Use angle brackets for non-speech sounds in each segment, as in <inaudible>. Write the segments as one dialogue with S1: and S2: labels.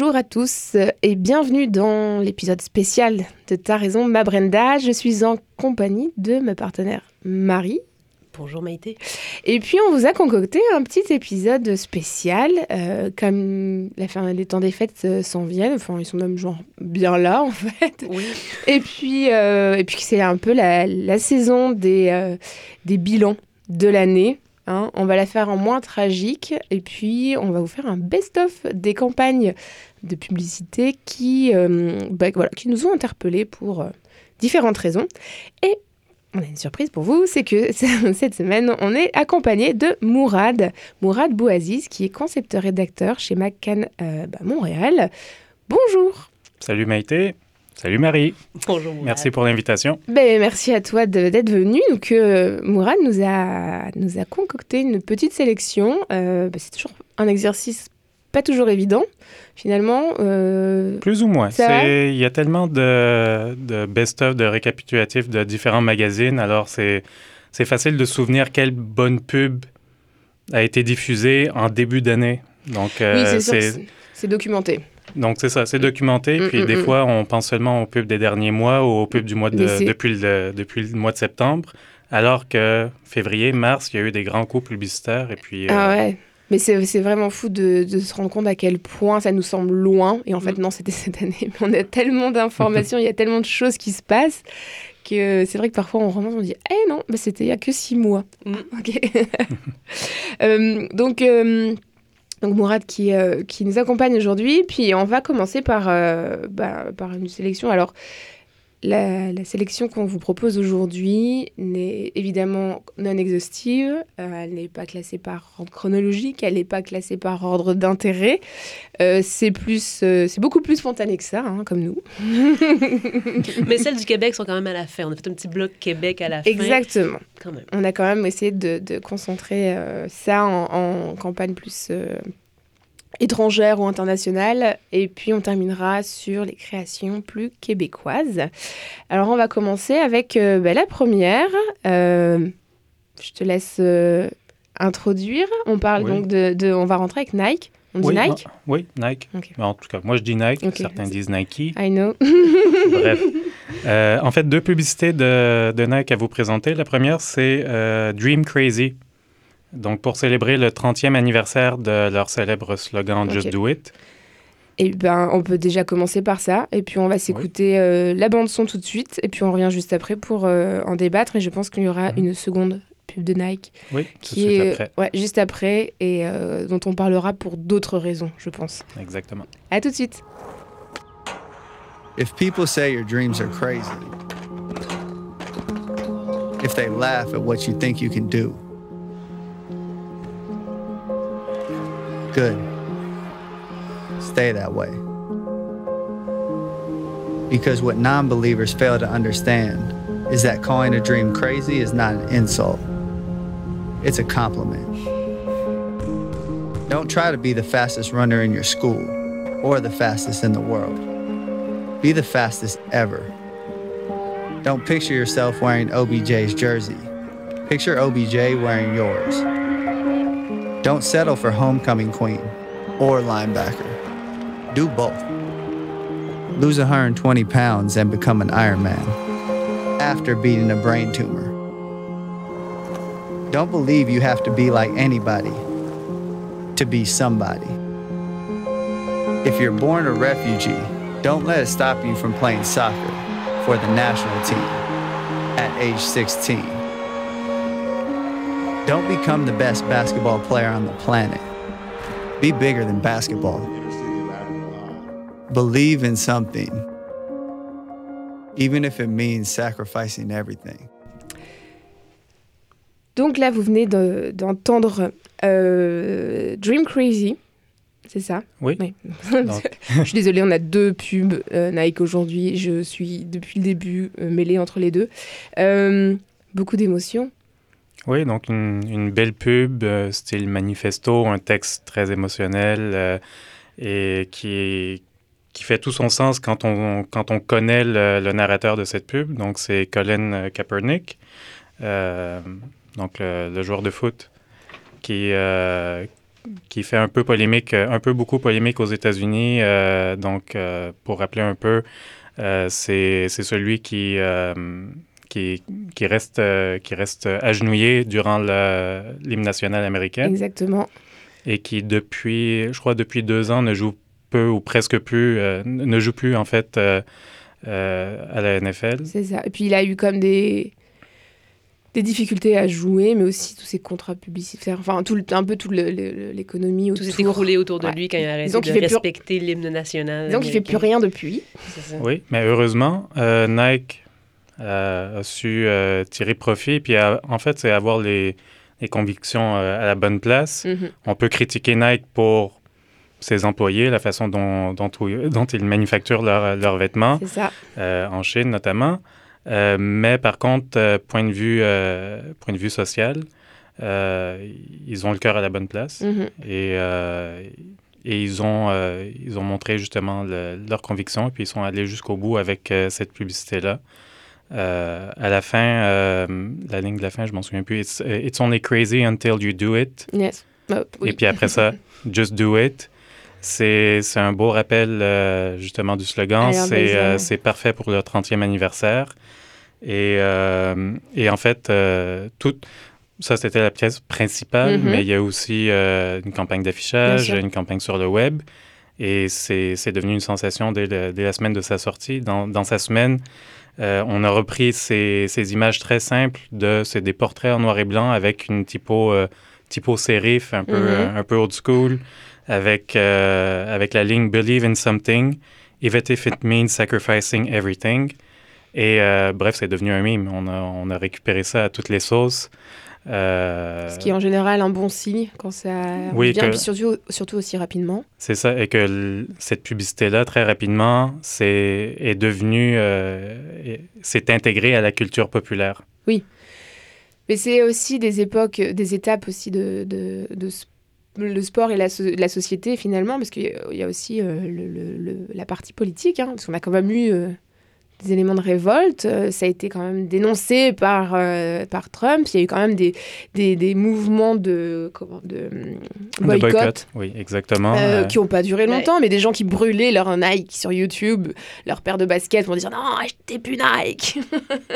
S1: Bonjour à tous et bienvenue dans l'épisode spécial de Ta raison, ma Brenda. Je suis en compagnie de ma partenaire Marie.
S2: Bonjour Maïté.
S1: Et puis on vous a concocté un petit épisode spécial, euh, comme la fin, les temps des fêtes euh, s'en viennent, enfin ils sont même genre bien là en fait.
S2: Oui.
S1: Et puis, euh, et puis c'est un peu la, la saison des, des bilans de l'année. Hein. On va la faire en moins tragique et puis on va vous faire un best-of des campagnes de publicité qui, euh, bah, voilà, qui nous ont interpellés pour euh, différentes raisons. Et on a une surprise pour vous, c'est que <laughs> cette semaine, on est accompagné de Mourad, Mourad Bouaziz, qui est concepteur-rédacteur chez McCann euh, bah, Montréal. Bonjour
S3: Salut Maïté. Salut Marie.
S2: Bonjour. Mourad.
S3: Merci pour l'invitation.
S1: Ben, merci à toi de- d'être venu. Donc, euh, Mourad nous a, nous a concocté une petite sélection. Euh, ben, c'est toujours un exercice pas toujours évident, finalement. Euh,
S3: Plus ou moins. Il y a tellement de, de best-of, de récapitulatifs de différents magazines. Alors, c'est c'est facile de souvenir quelle bonne pub a été diffusée en début d'année. Donc,
S1: oui,
S3: euh,
S1: c'est documenté.
S3: Donc c'est ça, c'est documenté.
S1: Mm,
S3: puis
S1: mm,
S3: des
S1: mm.
S3: fois, on pense seulement aux pubs des derniers mois ou aux pubs du mois de, depuis, le, depuis le mois de septembre. Alors que février, mars, il y a eu des grands coups publicitaires. Et puis, euh,
S1: Ah ouais. Mais c'est c'est vraiment fou de, de se rendre compte à quel point ça nous semble loin. Et en fait, non, c'était <laughs> cette année. Mais on a tellement d'informations, il y a tellement de choses qui se passent que c'est vrai que parfois on remonte, on dit Eh non, bah, c'était il y a que six mois. <laughs> Ok. <laughs> Euh, donc, euh, donc, Mourad qui, euh, qui nous accompagne aujourd'hui. Puis on va commencer par, euh, bah, par une sélection. Alors, la, la sélection qu'on vous propose aujourd'hui n'est évidemment non exhaustive. Euh, elle n'est pas classée par ordre chronologique, elle n'est pas classée par ordre d'intérêt. Euh, c'est plus, euh, c'est beaucoup plus spontané que ça, hein, comme nous. <laughs>
S2: Mais celles du Québec sont quand même à la fin. On a fait un petit bloc Québec à la fin.
S1: Exactement.
S2: Quand même.
S1: On a quand même essayé de, de concentrer euh, ça en, en campagne plus euh, étrangère ou internationale. Et puis on terminera sur les créations plus québécoises. Alors on va commencer avec euh, bah, la première. Euh, je te laisse euh, introduire. On parle
S3: Oui.
S1: donc de, de- On va rentrer avec Nike. On dit Nike
S3: ah, oui, Nike. En tout cas, moi je dis Nike, certains disent Nike.
S1: I know. <laughs>
S3: Bref. <laughs> En fait, deux publicités de, de Nike à vous présenter. La première, c'est Dream Crazy. Donc, pour célébrer le 30e anniversaire de leur célèbre slogan. Just Do It.
S1: Et ben, on peut déjà commencer par ça. Et puis, on va s'écouter euh, la bande-son tout de suite. Et puis, on revient juste après pour euh, en débattre. Et je pense qu'il y aura
S3: Mhm.
S1: une seconde pub de Nike
S3: Oui, tout de
S1: qui
S3: suite
S1: est
S3: après.
S1: Ouais, juste après et euh, dont on parlera pour d'autres raisons, je pense.
S3: Exactement.
S1: À tout de suite.
S4: If people say your dreams are crazy, if they laugh at what you think you can do, good. Stay that way. Because what non believers fail to understand is that calling a dream crazy is not an insult, it's a compliment. Don't try to be the fastest runner in your school or the fastest in the world. Be the fastest ever. Don't picture yourself wearing OBJ's jersey. Picture OBJ wearing yours. Don't settle for homecoming queen or linebacker. Do both. Lose 120 pounds and become an Ironman after beating a brain tumor. Don't believe you have to be like anybody to be somebody. If you're born a refugee, don't let it stop you from playing soccer for the national team at age 16. Don't become the best basketball player on the planet. Be bigger than basketball. Believe in something, even if it means sacrificing everything.
S1: Donc là, vous venez de- d'entendre euh, Dream Crazy. C'est ça?
S3: Oui.
S1: Oui. <laughs> Je suis désolée, on a deux pubs euh, Nike aujourd'hui. Je suis depuis le début euh, mêlée entre les deux. Euh, beaucoup d'émotions.
S3: Oui, donc une, une belle pub, euh, style manifesto, un texte très émotionnel euh, et qui, qui fait tout son sens quand on, quand on connaît le, narrateur de cette pub. Donc, c'est Colin euh, Kaepernick, donc le, joueur de foot, qui, qui fait un peu polémique, un peu beaucoup polémique aux États-Unis. Donc, pour rappeler un peu, c'est celui qui, qui, qui, reste, euh, qui reste agenouillé durant le- l'hymne national américain
S1: Exactement.
S3: et qui, depuis, je crois, depuis deux ans, ne joue peu ou presque plus, euh, ne joue plus, en fait, euh, euh, à la NFL.
S1: C'est ça. Et puis il a eu comme des des difficultés à jouer, mais aussi tous ces contrats publicitaires, enfin tout le- un peu toute l'économie
S2: Tout
S1: autour.
S2: s'est écroulé autour de
S1: Ouais.
S2: lui quand il a arrêté de
S1: qu'il fait plus-
S2: respecter l'hymne national.
S1: Donc il fait plus rien depuis.
S2: Ça.
S3: Oui, mais heureusement, euh, Nike euh, a su euh, tirer profit. Puis a- en fait, c'est avoir les, les convictions euh, à la bonne place.
S1: Mhm.
S3: On peut critiquer Nike pour ses employés, la façon dont, dont, dont ils manufacturent leurs vêtements,
S1: ça.
S3: euh, en Chine notamment. Euh, mais par contre, euh, point, de vue, euh, point de vue social, euh, ils ont le cœur à la bonne place.
S1: Mhm.
S3: Et, euh, et ils, ont, euh, ils ont montré justement le- leurs convictions et puis ils sont allés jusqu'au bout avec euh, cette publicité-là. Euh, à la fin, euh, la ligne de la fin, je m'en souviens plus. It's, uh, it's only crazy until you do it.
S1: Yes. Euh, oui.
S3: Et puis après ça, <laughs> just do it. C'est un beau rappel euh, justement du slogan. C'est euh, parfait pour le 30e anniversaire. Et, euh, et en fait, euh, tout, ça c'était la pièce principale,
S1: Mhm.
S3: mais il y a aussi euh, une campagne d'affichage, une campagne sur le web. Et c'est c'est devenu une sensation dès, le- dès la semaine de sa sortie. Dans, dans sa semaine, euh, on a repris ces, ces images très simples de c'est des portraits en noir et blanc avec une typo, euh, typo sérif un peu,
S1: Mhm.
S3: euh, un peu old school, avec, euh, avec la ligne Believe in something, even if it means sacrificing everything. Et bref, c'est devenu un meme. On a, on a récupéré ça à toutes les sauces. Euh,
S1: Ce qui est en général un bon signe quand ça
S3: Oui,
S1: vient,
S3: que-
S1: puis surtout, surtout aussi rapidement.
S3: C'est ça, et que cette publicité-là, très rapidement, c'est est devenue, euh, est- s'est intégrée à la culture populaire.
S1: Mais c'est aussi des époques, des étapes aussi de, de, le sport et la, so- la société finalement, parce qu'il y a- il y a aussi euh, le- le- le- la partie politique, hein, parce qu'on a quand même eu euh, des éléments de révolte, euh, ça a été quand même dénoncé par, euh, par Trump, il y a eu quand même des, des, des mouvements de, comment, de
S3: De
S1: boycott.
S3: Oui, exactement.
S1: euh,
S3: Euh,
S1: qui n'ont pas duré
S2: Ouais.
S1: longtemps, mais des gens qui brûlaient leur Nike sur YouTube, leur paire de baskets pour dire non, achetez plus Nike.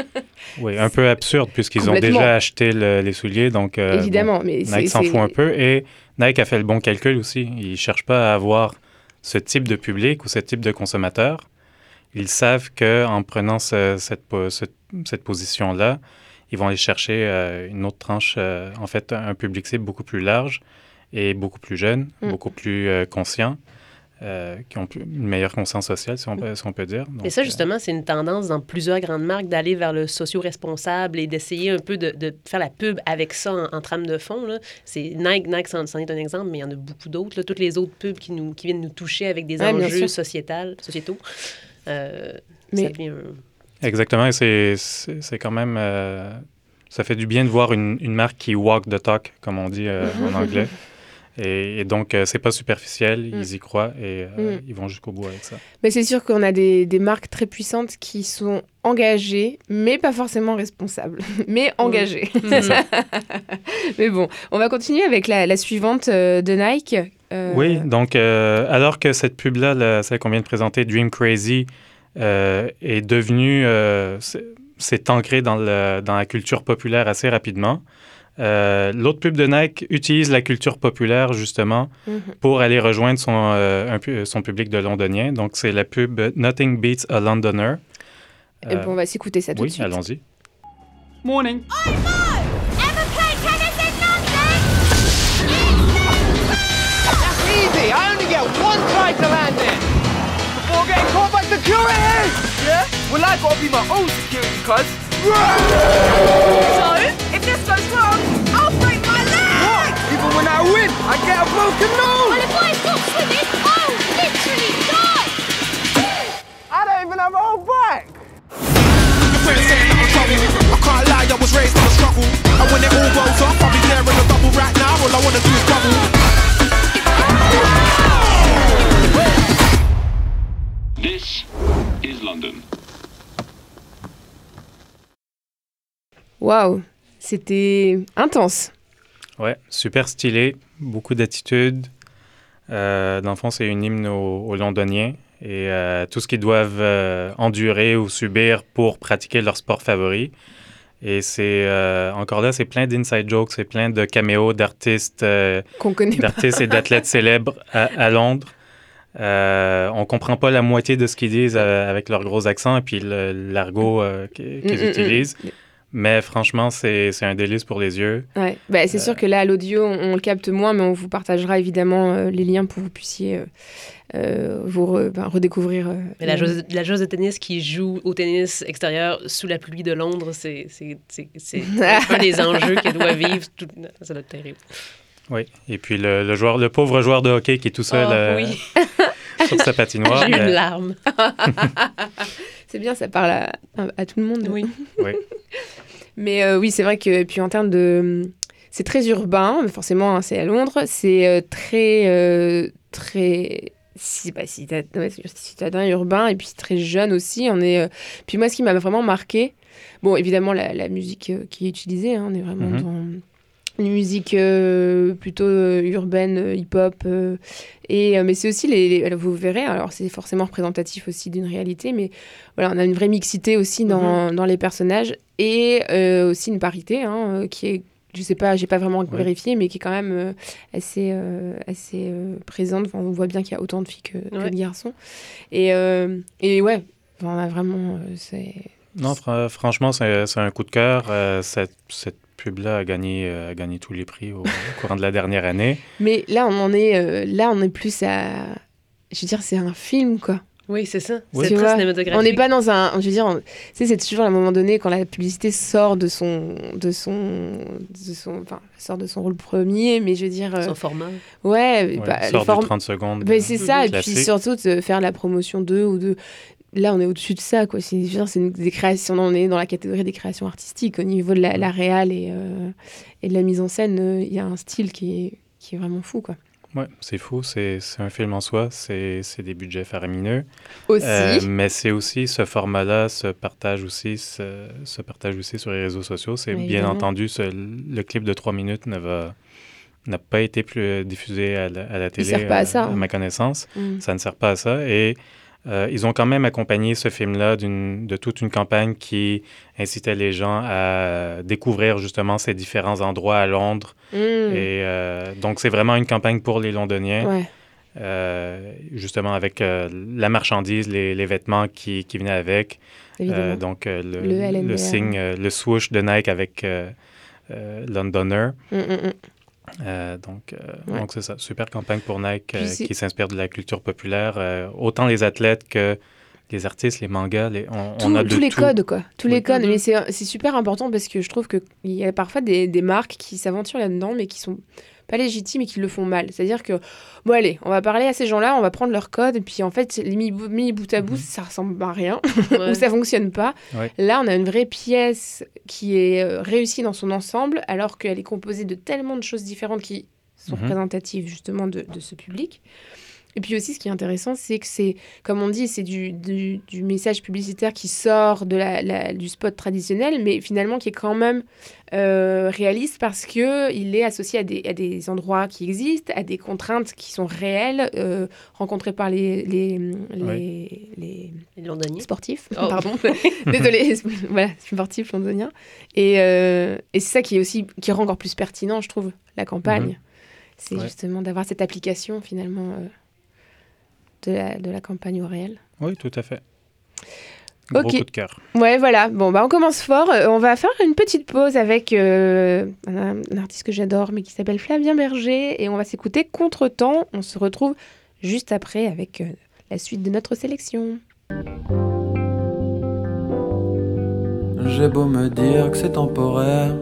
S1: <laughs>
S3: oui, un peu absurde, puisqu'ils ont déjà acheté le- les souliers, donc euh,
S1: Évidemment, mais
S3: bon,
S1: c'est
S3: Nike s'en fout un peu. Et Nike a fait le bon calcul aussi. Ils ne cherchent pas à avoir ce type de public ou ce type de consommateur. Ils savent qu'en prenant ce- cette, po- ce- cette position-là, ils vont aller chercher euh, une autre tranche, euh, en fait, un public cible beaucoup plus large et beaucoup plus jeune,
S1: Mm.
S3: beaucoup plus euh, conscient, euh, qui ont plus- une meilleure conscience sociale, si on peut, si on peut dire. Donc,
S2: ça,
S3: euh,
S2: justement, c'est une tendance dans plusieurs grandes marques d'aller vers le socio-responsable et d'essayer un peu de, de faire la pub avec ça en, en trame de fond. là. C'est Nike, Nike, c'en est un exemple, mais il y en a beaucoup d'autres. là. Toutes les autres pubs qui, nous, qui viennent nous toucher avec des
S1: Ouais,
S2: enjeux sociétaux. Euh,
S1: Mais-
S2: ça devient un-
S3: Exactement, et c'est- c'est c'est quand même... euh, ça fait du bien de voir une, une marque qui walk the talk, comme on dit euh, en <laughs> anglais. Et, et donc, euh, c'est pas superficiel,
S1: Mm.
S3: ils y croient et euh,
S1: Mm.
S3: ils vont jusqu'au bout avec ça.
S1: Mais c'est sûr qu'on a des, des marques très puissantes qui sont engagées, mais pas forcément responsables, <laughs> mais engagées. <laughs> <laughs> mais bon, on va continuer avec la, la suivante euh, de Nike. Euh,
S3: Oui, donc euh, alors que cette pub-là, celle qu'on vient de présenter, Dream Crazy, euh, est devenue, euh, s'est ancrée dans, le- dans la culture populaire assez rapidement. Euh, L'autre pub de Nike utilise la culture populaire justement
S1: mhm.
S3: pour aller rejoindre son, euh, un pu- son public de londoniens. Donc c'est la pub Nothing Beats a Londoner.
S1: Et
S3: Euh,
S1: bon, on va s'écouter ça tout
S3: oui,
S1: de suite.
S3: allons-y.
S5: Morning.
S6: Ever play tennis in London?
S5: Easy. I only get one try to land it. Before getting caught by security. Yeah? Well, I gotta be my own security, cuz. <laughs>
S6: So, if this goes wrong,
S5: I win, I get a broken
S6: Well,
S5: nose.
S6: if I stop swimming, I'll literally die!
S5: I don't even have a whole bike.
S7: friends saying that I'm trouble. I can't lie, I was raised on a struggle. And when it all goes off, I'll be there in a double right now. All I wanna do is bubble.
S8: This is London.
S1: Waouh, c'était intense.
S3: Ouais, super stylé, beaucoup d'attitude. Euh, dans le fond, c'est une hymne aux, aux Londoniens et euh, tout ce qu'ils doivent euh, endurer ou subir pour pratiquer leur sport favori. Et c'est encore là, c'est plein d'inside jokes, c'est plein de caméos d'artistes, d'artistes et d'athlètes célèbres à, à Londres. Euh, on comprend pas la moitié de ce qu'ils disent euh, avec leur gros accent et puis l'argot euh, qu'ils
S1: Mm, mm, mm.
S3: Mais franchement, c'est c'est un délice pour les yeux.
S1: Ouais. Bah, c'est sûr que là, à l'audio, on, on le capte moins, mais on vous partagera évidemment euh, les liens pour que vous puissiez euh, euh, vous re- ben, redécouvrir. euh,
S2: Mais la joueuse, la joueuse de tennis qui joue au tennis extérieur sous la pluie de Londres, c'est c'est- c'est- c'est <laughs> un des enjeux qu'elle doit vivre. Tout... Ça doit être terrible.
S3: Oui. Et puis le, le joueur, le pauvre joueur de hockey qui est tout seul
S2: Oh,
S3: euh,
S2: oui, <laughs>
S3: sur sa patinoire. <laughs>
S2: j'ai eu une
S3: mais-
S2: larme.
S1: C'est bien, ça parle à, à- tout le monde.
S2: Oui. <laughs>
S3: Oui.
S1: Mais euh, oui, c'est vrai que et puis en termes de, c'est très urbain, forcément, hein, c'est à Londres. C'est euh, très, euh, très si, bah, citadin, ouais, c'est citadin urbain et puis très jeune aussi. On est. euh, Puis moi, ce qui m'a vraiment marqué, bon, évidemment la, la musique euh, qui est utilisée, hein, on est vraiment
S3: Mhm.
S1: dans une musique euh, plutôt euh, urbaine, euh, hip-hop. euh, et, mais c'est aussi, les, vous verrez, alors c'est forcément représentatif aussi d'une réalité, mais voilà, on a une vraie mixité aussi dans, dans les personnages et aussi une parité hein, qui est, je sais pas, j'ai pas vraiment
S3: Ouais.
S1: vérifié, mais qui est quand même euh, assez, euh, assez euh, présente. Enfin, on voit bien qu'il y a autant de filles que, de garçons. Et, et ouais, enfin, on a vraiment, c'est
S3: Non, fra- franchement, c'est c'est un coup de cœur. Cette cette pub-là a gagné, euh, a gagné tous les prix au, au courant de la dernière année. <laughs>
S1: Mais là, on en est, euh, là, on est plus à. Je veux dire, c'est un film, quoi.
S2: Oui, c'est ça.
S3: Oui.
S2: C'est très cinématographique.
S1: On n'est pas dans un. Je veux dire, on- tu sais, c'est toujours à un moment donné quand la publicité sort de son, de son, de son, enfin, sort de son rôle premier, mais je veux dire, euh,
S2: Son format.
S1: ouais,
S3: Ouais,
S1: bah,
S3: sort de 30 secondes.
S1: Ben, c'est ça, et puis surtout de faire la promotion d'eux ou de. Là, on est au-dessus de ça, quoi. C'est des créations, on est dans la catégorie des créations artistiques. Au niveau de la, la réal et, euh, et de la mise en scène, euh, il y a un style qui est, qui est vraiment fou, quoi.
S3: Ouais, c'est fou. C'est c'est un film en soi. C'est c'est des budgets faramineux.
S1: Aussi.
S3: Euh, mais c'est aussi ce format-là se partage aussi, se, se partage aussi sur les réseaux sociaux. C'est bien
S1: évidemment.
S3: entendu, ce- le clip de trois minutes ne va n'a pas été plus diffusé à la, à la télé,
S1: sert pas à ça, hein.
S3: ma connaissance.
S1: Mm.
S3: Ça ne sert pas à ça. Et euh, ils ont quand même accompagné ce film-là de toute une campagne qui incitait les gens à découvrir justement ces différents endroits à Londres.
S1: Mm.
S3: Et euh, donc, c'est vraiment une campagne pour les Londoniens,
S1: Ouais.
S3: euh, justement avec la marchandise, les, les vêtements qui, qui venaient avec. Donc, le,
S1: Le
S3: signe, le swoosh de Nike avec Londoner.
S1: Mm, mm.
S3: Euh, donc, euh,
S1: Ouais.
S3: donc c'est ça. Super campagne pour Nike euh, qui s'inspire de la culture populaire. autant les athlètes que les artistes, les mangas. Les, on,
S1: Tout-
S3: on a de
S1: tous les
S3: tout.
S1: codes, quoi. Tous les codes.
S2: Mhm.
S1: Mais c'est c'est super important parce que je trouve qu'il y a parfois des, des marques qui s'aventurent là-dedans, mais qui sont pas légitimes et qui le font mal. C'est-à-dire que, bon, allez, on va parler à ces gens-là, on va prendre leur code, et puis en fait, les mis, mis bout à bout,
S3: Mhm.
S1: ça ressemble à rien,
S2: Ouais. <laughs>
S1: ou ça fonctionne pas.
S3: Ouais.
S1: Là, on a une vraie pièce qui est euh, réussie dans son ensemble, alors qu'elle est composée de tellement de choses différentes qui sont
S3: Mhm.
S1: représentatives justement de, de ce public. Et puis aussi, ce qui est intéressant, c'est que c'est, comme on dit, c'est du, du, du message publicitaire qui sort de la, la- du spot traditionnel, mais finalement qui est quand même euh, réaliste parce que il est associé à des, à des endroits qui existent, à des contraintes qui sont réelles, euh, rencontrées par les, les, les,
S3: Ouais.
S1: les
S2: Les Londoniens.
S1: sportifs.
S2: Oh.
S1: Pardon, <laughs> désolé, <laughs> voilà, sportifs londoniens. Et, euh, et c'est ça qui est aussi qui rend encore plus pertinent, je trouve, la campagne. C'est
S3: Ouais.
S1: justement d'avoir cette application finalement euh, de, la, de la campagne au réel.
S3: Oui, tout à fait. Gros
S1: Ok.
S3: coup de cœur.
S1: Ouais, voilà. Bon, bah, on commence fort. Euh, on va faire une petite pause avec euh, un, un artiste que j'adore, mais qui s'appelle Flavien Berger. Et on va s'écouter Contretemps. On se retrouve juste après avec euh, la suite de notre sélection.
S9: J'ai beau me dire que c'est temporaire.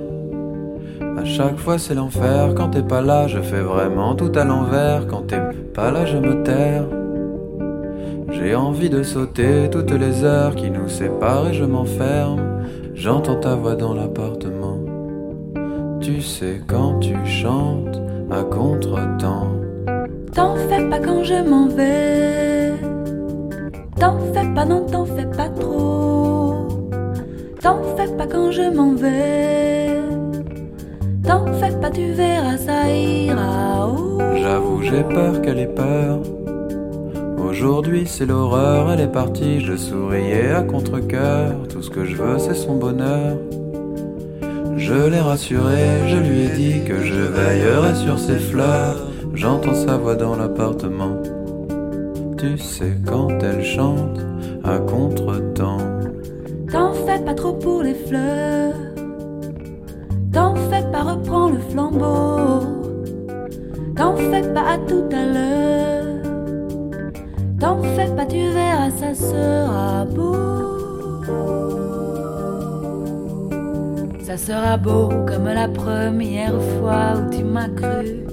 S9: À chaque fois c'est l'enfer. Quand t'es pas là, je fais vraiment tout à l'envers. Quand t'es pas là, je me terre. J'ai envie de sauter toutes les heures qui nous séparent et je m'enferme. J'entends ta voix dans l'appartement. Tu sais quand tu chantes à contre-temps.
S10: T'en fais pas quand je m'en vais. T'en fais pas, non, t'en fais pas trop. T'en fais pas quand je m'en vais. T'en fais pas, tu verras, ça ira. Oh.
S9: J'avoue, j'ai peur qu'elle ait peur. Aujourd'hui, c'est l'horreur, elle est partie. Je souriais à contre-coeur. Tout ce que je veux, c'est son bonheur. Je l'ai rassuré, je lui ai dit que je veillerai sur ses fleurs. J'entends sa voix dans l'appartement. Tu sais, quand elle chante à contre-temps.
S10: T'en fais pas trop pour les fleurs. T'en fais pas, reprends le flambeau. T'en fais pas à tout à l'heure. T'en fais pas, tu verras, ça sera beau. Ça sera beau comme la première fois où tu m'as cru.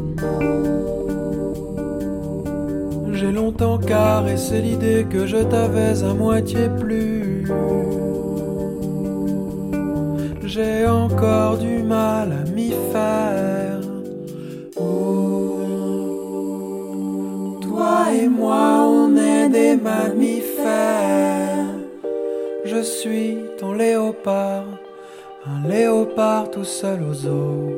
S9: J'ai longtemps caressé l'idée que je t'avais à moitié plu. J'ai encore du mal à m'y faire. Et moi, on est des mammifères. Je suis ton léopard, un léopard tout seul aux eaux.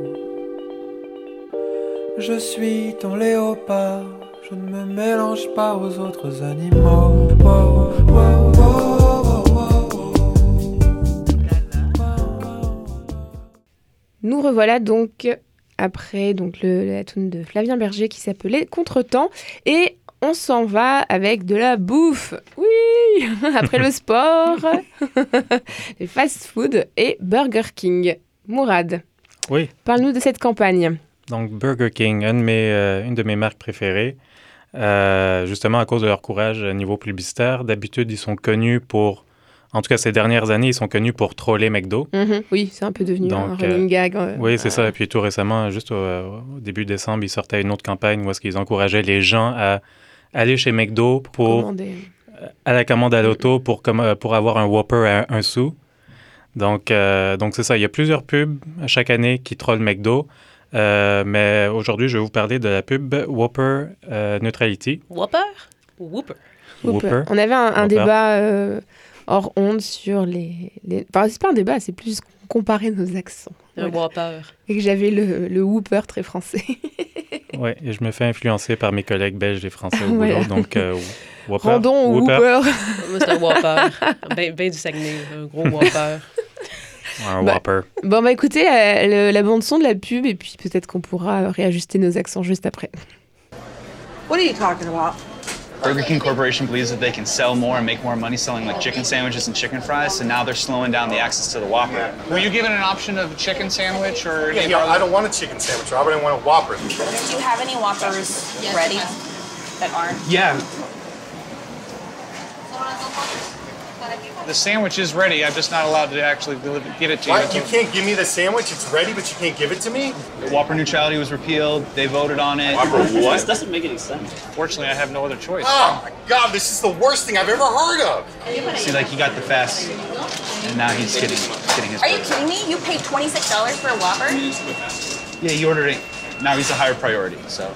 S9: Je suis ton léopard, je ne me mélange pas aux autres animaux.
S1: Nous revoilà donc après donc le, la de Flavien Berger qui s'appelait Contretemps et on s'en va avec de la bouffe. Oui, <laughs> après le sport, <laughs> les fast-food et Burger King. Mourad,
S3: Oui,
S1: parle-nous de cette campagne.
S3: donc Burger King, un de mes, euh, une de mes marques préférées, euh, justement à cause de leur courage au niveau publicitaire. D'habitude, ils sont connus pour, en tout cas ces dernières années, ils sont connus pour troller McDo.
S1: Mhm, Oui, c'est un peu devenu un running
S3: euh,
S1: gag. euh,
S3: Oui, c'est
S1: euh,
S3: ça. Et puis tout récemment, juste au, au début décembre, ils sortaient une autre campagne où est-ce qu'ils encourageaient les gens à aller chez McDo pour,
S1: commander.
S3: à la commande à l'auto pour, comme, euh, pour avoir un Whopper à un sou. Donc, euh, donc c'est ça. Il y a plusieurs pubs à chaque année qui trollent McDo. Euh, mais aujourd'hui, je vais vous parler de la pub Whopper euh, Neutrality.
S2: Whopper?
S1: Whopper.
S3: Whopper.
S1: On avait un, débat euh, hors onde sur les. les... Enfin, c'est pas un débat, c'est plus comparer nos accents.
S2: Un
S1: Voilà.
S2: Whopper.
S1: Et que j'avais le, le Whooper très français. <laughs>
S3: Oui, et je me fais influencer par mes collègues belges et français au
S1: Voilà.
S3: boulot. Donc, euh, Whopper.
S1: Rendons au
S3: Whopper.
S1: Whooper. <laughs>
S2: Moi, c'est un Whopper. ben, ben du Saguenay, un gros Whopper. <laughs>
S3: Un
S1: Bah,
S3: Whopper.
S1: Bon, bah écoutez, euh, le- la bande-son de la pub, et puis peut-être qu'on pourra réajuster nos accents juste après.
S6: What are you talking about?
S11: Burger King Corporation believes that they can sell more and make more money selling like chicken sandwiches and chicken fries, so now they're slowing down the access to the Whopper.
S12: Were you given an option of a chicken sandwich or?
S13: Yeah, yeah, I don't want a chicken sandwich, Robert. I want a Whopper.
S14: Do you have any Whoppers ready that aren't?
S12: Yeah. The sandwich is ready. I'm just not allowed to actually deliver, get it to
S13: Why?
S12: you.
S13: You can't give me the sandwich. It's ready, but you can't give it to me.
S11: Whopper neutrality was repealed. They voted on it.
S13: Whopper what?
S11: This doesn't make any sense.
S12: Fortunately, I have no other choice.
S13: Oh my God! This is the worst thing I've ever heard of.
S11: See, like he got the fast, and now he's getting getting his.
S14: Are you kidding me? You paid twenty-six dollars for a Whopper?
S11: Yeah, he ordered it. Now he's a higher priority. So.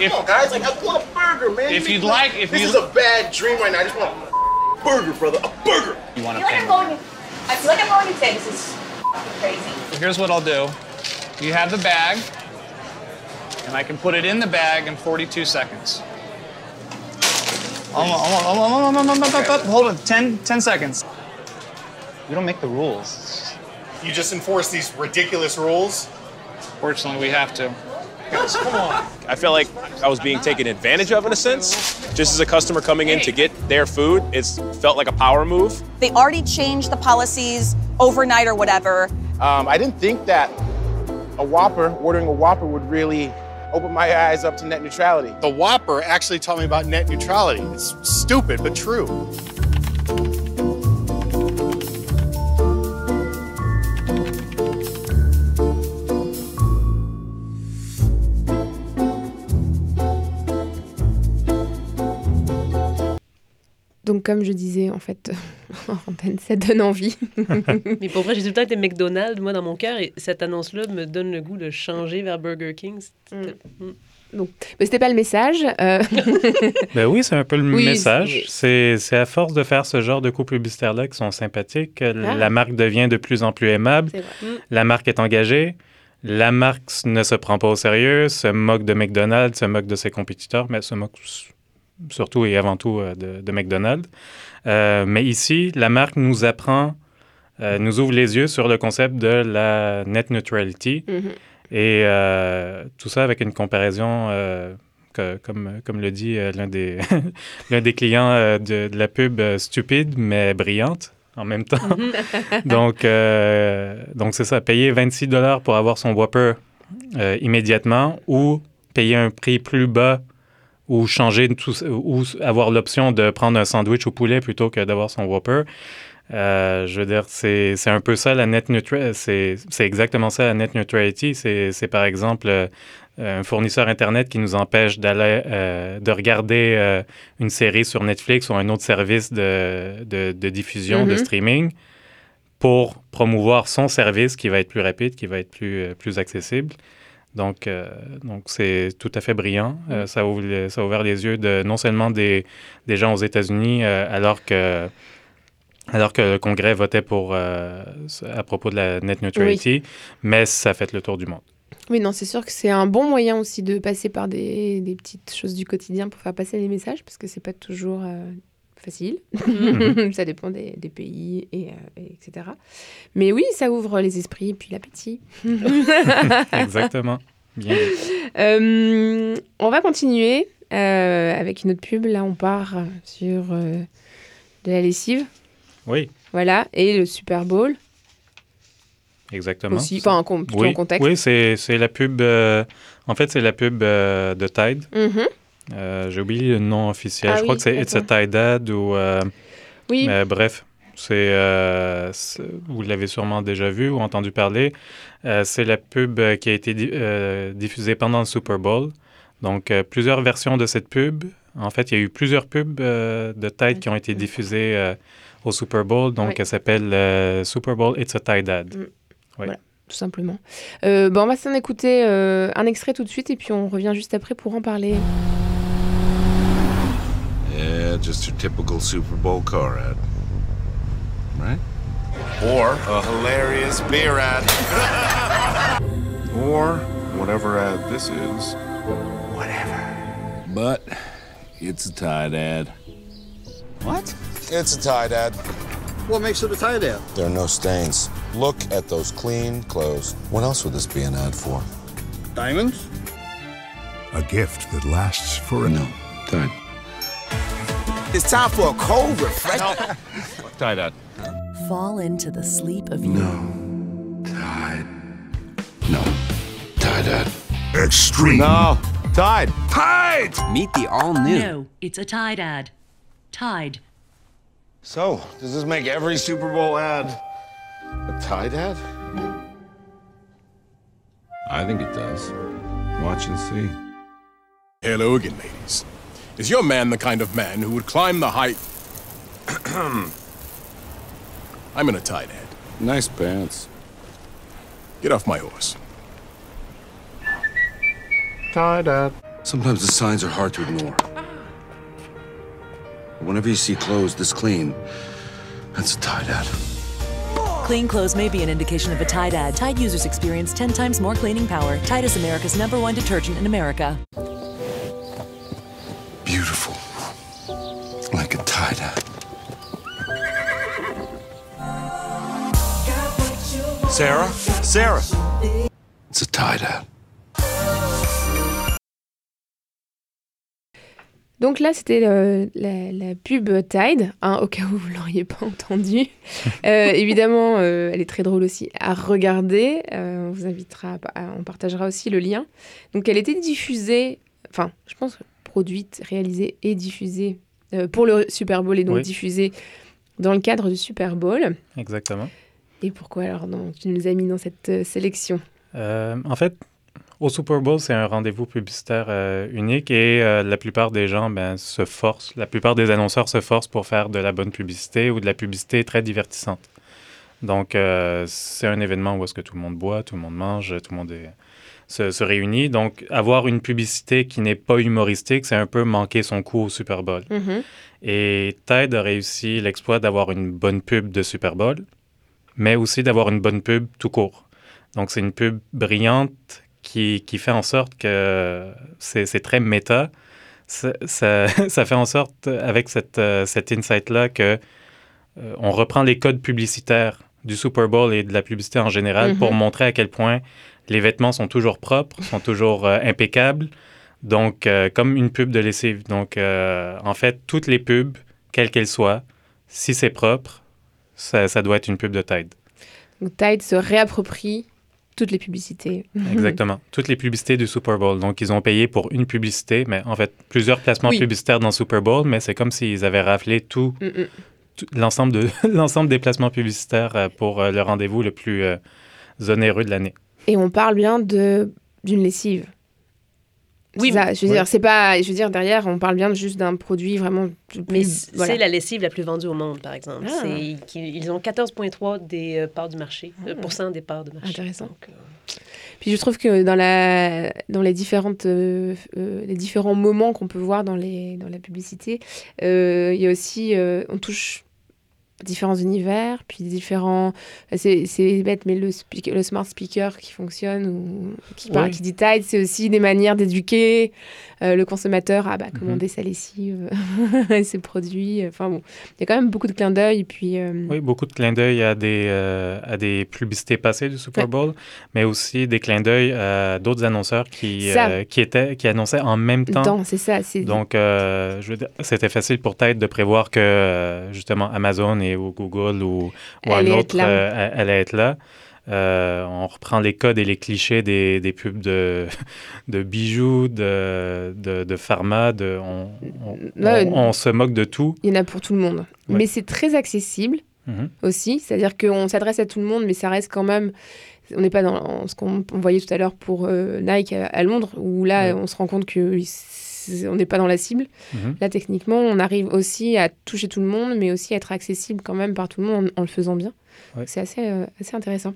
S12: If,
S13: Come on, guys. Like I want a burger, man.
S12: If
S13: You
S12: you'd like- if
S13: this
S12: you-
S13: is a bad dream right now. I just want a burger, brother. A burger.
S11: You
S14: I
S11: want
S14: feel
S11: to
S14: like
S11: pay
S14: I'm going. I feel like I'm going to say this is crazy.
S12: here's what I'll do. You have the bag, and I can put it in the bag in 42 seconds.
S11: Hold on, hold on, hold on, hold on, hold on, hold on, hold on. 10, 10 seconds. We don't make the rules.
S13: You just enforce these ridiculous rules.
S12: Fortunately, we have to.
S13: Guys, come on.
S15: I felt like I was being taken advantage of in a sense. Just as a customer coming in to get their food, it's felt like a power move.
S14: They already changed the policies overnight or whatever.
S15: Um, I didn't think that a Whopper, ordering a Whopper, would really open my eyes up to net neutrality.
S13: The Whopper actually taught me about net neutrality. It's stupid, but true.
S1: Donc, comme je disais, en fait, <laughs> en ça donne envie. <laughs>
S2: Mais pour vrai, j'ai tout le temps été McDonald's, moi, dans mon cœur, et cette annonce-là me donne le goût de changer vers Burger King. C'était- Mm.
S1: Donc, mais c'était pas le message. euh, <laughs>
S3: Ben oui, c'est un peu le
S1: Oui,
S3: message.
S1: c'est-
S3: à force de faire ce genre de coups publicitaires-là qui sont sympathiques que
S1: Ah.
S3: la marque devient de plus en plus aimable.
S1: Mm.
S3: La marque est engagée. la marque ne se prend pas au sérieux, se moque de McDonald's, se moque de ses compétiteurs, mais se moque surtout et avant tout euh, de, de McDonald's. Euh, mais ici, la marque nous apprend, euh, nous ouvre les yeux sur le concept de la net neutrality.
S1: Mhm.
S3: Et euh, tout ça avec une comparaison, euh, que- comme, comme le dit euh, l'un des, <laughs> des clients de, de la pub, stupide mais brillante en même temps. <laughs> donc, euh, donc c'est ça, payer 26 dollars pour avoir son Whopper immédiatement ou payer un prix plus bas ou changer tout, ou avoir l'option de prendre un sandwich au poulet plutôt que d'avoir son Whopper. Euh, je veux dire, c'est c'est un peu ça la net neutrality. C'est exactement ça la net neutrality. C'est c'est par exemple euh, un fournisseur Internet qui nous empêche d'aller euh, de regarder une série sur Netflix ou un autre service de, de, de diffusion, de
S1: Mhm.
S3: streaming, pour promouvoir son service qui va être plus rapide, qui va être plus, plus accessible. Donc, euh, donc c'est tout à fait brillant. Euh, ça, ouvre ça a ouvert les yeux de non seulement des, des gens aux États-Unis, euh, alors que alors que le Congrès votait pour à propos de la net neutrality, mais ça a fait le tour du monde.
S1: Oui, non, c'est sûr que c'est un bon moyen aussi de passer par des, des petites choses du quotidien pour faire passer les messages, parce que c'est pas toujours facile.
S3: Mhm. <laughs>
S1: ça dépend des, des pays, et, euh, et etc. Mais oui, ça ouvre les esprits et puis l'appétit. <laughs>
S3: Exactement. Bien.
S1: Euh, on va continuer euh, avec une autre pub. Là, on part sur de la lessive.
S3: Oui,
S1: Voilà, et le Super Bowl.
S3: exactement.
S1: Aussi, enfin, en
S3: oui,
S1: en contexte.
S3: Oui, c'est la pub. en fait, c'est la pub de Tide.
S1: Mhm.
S3: Euh, J'ai oublié le nom officiel.
S1: Ah
S3: Je crois que c'est It's a
S1: attends.
S3: Tide Ad ou. euh,
S1: Oui.
S3: mais bref, c'est. euh, c'est- vous l'avez sûrement déjà vu ou entendu parler. C'est la pub qui a été di- diffusée pendant le Super Bowl. Donc, plusieurs versions de cette pub. En fait, il y a eu plusieurs pubs de Tide qui ont été diffusées au Super Bowl. Donc,
S1: Oui.
S3: elle s'appelle Super Bowl It's a Tide Ad.
S1: Mm.
S3: Oui.
S1: Voilà, tout simplement. Euh, bon, on va s'en écouter euh, un extrait tout de suite et puis on revient juste après pour en parler.
S16: Yeah, just your typical Super Bowl car ad. Right? Or a hilarious beer ad. <laughs> or whatever ad this is. Whatever. But it's a Tide ad.
S13: What?
S16: It's a Tide ad.
S13: What makes it a Tide ad?
S16: There are no stains. Look at those clean clothes. What else would this be an ad for?
S13: Diamonds?
S17: A gift that lasts forever.
S16: No, Tide.
S5: It's time for a cold refreshment. <laughs>
S16: Tide ad.
S18: Fall into the sleep of
S16: No. Tide. No. Tide ad.
S17: Extreme.
S5: No. Tide.
S17: Tide!
S5: Meet the all new.
S18: No, it's a Tide ad. Tide.
S16: So, does this make every Super Bowl ad a Tide ad? I think it does. Watch and see.
S15: Hello again, ladies. Is your man the kind of man who would climb the height? <clears throat> I'm in a tight head.
S16: Nice pants.
S15: Get off my horse.
S16: Tie dad. Sometimes the signs are hard to ignore. Whenever you see clothes this clean, that's a tie dad.
S18: Clean clothes may be an indication of a Tide ad. Tide users experience 10 times more cleaning power. Tide is America's number one detergent in America.
S16: Sarah? Sarah! It's a tie dad.
S1: Donc là, c'était euh, la, la pub Tide, hein, au cas où vous ne l'auriez pas entendu. <laughs> Euh, évidemment, euh, elle est très drôle aussi à regarder. Euh, on vous invitera, à- on partagera aussi le lien. Donc elle était diffusée, enfin, je pense produite, réalisée et diffusée euh, pour le Super Bowl et donc
S3: Oui.
S1: diffusée dans le cadre du Super Bowl.
S3: Exactement.
S1: Et pourquoi alors tu nous as mis dans cette euh, sélection?
S3: Euh, en fait, au Super Bowl, c'est un rendez-vous publicitaire euh, unique et euh, la plupart des gens ben, se forcent, la plupart des annonceurs se forcent pour faire de la bonne publicité ou de la publicité très divertissante. Donc, euh, c'est un événement où est-ce que tout le monde boit, tout le monde mange, tout le monde est- se, se réunit. Donc, avoir une publicité qui n'est pas humoristique, c'est un peu manquer son coup au Super Bowl.
S1: Mhm.
S3: Et Tide a réussi l'exploit d'avoir une bonne pub de Super Bowl, mais aussi d'avoir une bonne pub tout court. Donc, c'est une pub brillante qui, qui fait en sorte que c'est c'est très méta. Ça, ça, <laughs> ça fait en sorte, avec cette, euh, cet insight-là, que euh, on reprend les codes publicitaires du Super Bowl et de la publicité en général pour montrer à quel point les vêtements sont toujours propres, sont toujours euh, impeccables. Donc, euh, comme une pub de lessive. Donc, en fait, toutes les pubs, quelles qu'elles soient, si c'est propre, ça, ça doit être une pub de Tide.
S1: Donc Tide se réapproprie toutes les publicités. <laughs>
S3: Exactement. Toutes les publicités du Super Bowl. Donc, ils ont payé pour une publicité, mais en fait, plusieurs placements
S1: Oui.
S3: publicitaires dans le Super Bowl, mais c'est comme s'ils avaient raflé tout,
S1: Mm, mm.
S3: tout- l'ensemble de <laughs> l'ensemble des placements publicitaires euh, pour euh, le rendez-vous le plus euh, onéreux de l'année.
S1: Et on parle bien de d'une lessive.
S2: Oui,
S1: Oui, ça, je veux dire, c'est pas, je veux dire derrière, on parle bien juste d'un produit vraiment. plus-
S2: Mais
S1: voilà.
S2: c'est la lessive la plus vendue au monde, par exemple.
S1: Ah.
S2: C'est qu'ils- Ils ont 14,3 des euh, parts du marché, euh, pourcent des parts de marché.
S1: Intéressant.
S2: Donc, euh,
S1: Puis je trouve que dans la dans les différentes euh, euh, les différents moments qu'on peut voir dans les dans la publicité, euh, il y a aussi euh, on touche différents univers, puis différents c'est bête mais le smart speaker qui fonctionne ou qui parle qui dit Tide, c'est aussi des manières d'éduquer euh, le consommateur à bah, commander sa lessive <laughs> et ses produits. Enfin bon, il y a quand même beaucoup de clins d'œil puis euh,
S3: Oui, beaucoup de clins d'œil à des, euh, à des publicités passées du Super
S1: Ouais.
S3: Bowl, mais aussi des clins d'œil à d'autres annonceurs qui,
S1: Ça.
S3: qui, étaient, qui annonçaient en même temps.
S1: c'est ça,
S3: Donc, c'était facile pour Tide de prévoir que, justement, Amazon et ou Google ou, ou un autre euh, allait être là. Euh, on reprend les codes et les clichés des, des pubs de, <laughs> de bijoux, de, de, de pharma. De, on, on-
S1: Ouais,
S3: on- on se moque de tout.
S1: Il y en a pour tout le monde.
S3: Ouais.
S1: Mais c'est très accessible
S3: Mhm.
S1: aussi. C'est-à-dire qu'on s'adresse à tout le monde, mais ça reste quand même. On n'est pas dans ce qu'on on voyait tout à l'heure pour euh, Nike à, à Londres, où là,
S3: Ouais.
S1: on se rend compte que on n'est pas dans la cible.
S3: Mhm.
S1: Là, techniquement, on arrive aussi à toucher tout le monde, mais aussi à être accessible quand même par tout le monde en, en le faisant bien.
S3: Ouais.
S1: C'est assez, euh, assez intéressant.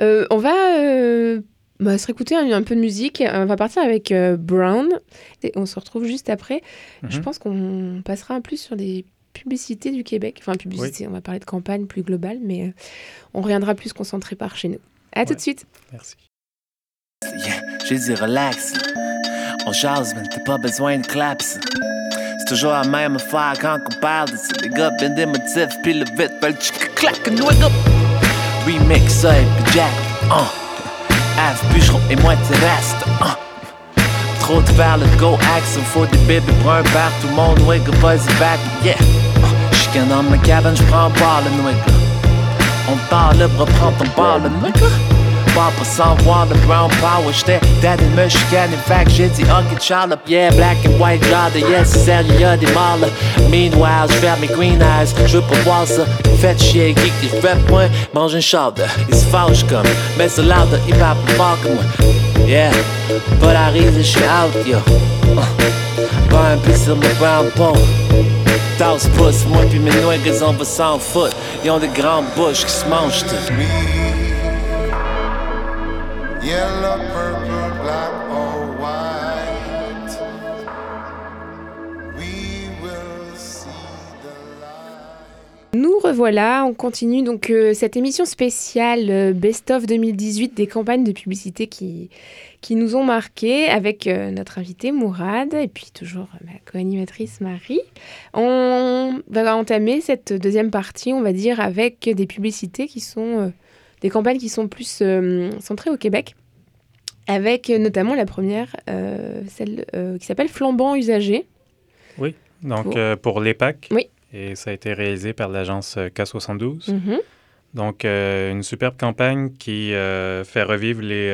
S1: Euh, on va euh, bah, se réécouter un, un peu de musique. On va partir avec euh, Brown. Et on se retrouve juste après. Je
S3: Mhm.
S1: pense qu'on passera un plus sur des publicités du Québec. Enfin, publicité, on va parler de campagne plus globale, mais euh, on reviendra plus concentré par chez nous. À tout de suite.
S3: Merci.
S19: Yeah, j'ai dit relax. On jase, mais t'as pas besoin de claps. C'est toujours la même affaire quand on parle de. Les gars, ben des motifs, puis le vite, tchic clac, une wake up. Remix ça et puis Jack. Uh. Ave bûcheron et moi terrestre. Uh. Trop de vers le go axe, faut des bébés bruns par tout le monde, wake up, buzz back, yeah. Chicane dans ma cabane, j'prends pas le nigga. On parle libre, prends ton bar, le. Papa sans voir le brown power, j'étais dead in Michigan, in fact j'ai dit ok Charlotte, yeah, black and white garde, yes, sérieux, y'a des là. Meanwhile, j'ferme mes green eyes, j'veux pas voir ça, faites chier, geek, j'vais point, mange une chaude, il se fâche comme, mais c'est l'art de hip hop que moi, yeah, out, yo, uh. pas un peu brown paw. Tasse pouce, moi pis mes niggas on va s'en foutre, ils ont des grandes bouches qui se mangent.
S17: Yellow, purple, black, or white. We will see
S1: Nous revoilà, on continue donc euh, cette émission spéciale euh, Best of 2018 des campagnes de publicité qui, qui nous ont marqué avec euh, notre invité Mourad et puis toujours ma co-animatrice Marie. On va entamer cette deuxième partie, on va dire, avec des publicités qui sont des campagnes qui sont plus euh, centrées au Québec. Avec euh, notamment la première, euh, celle qui s'appelle Flambant usagé.
S3: Oui, donc
S1: Pour-
S3: pour l'EPAC.
S1: Oui.
S3: Et ça a été réalisé par l'agence euh, K72.
S1: Mhm.
S3: Donc, une superbe campagne qui fait revivre les.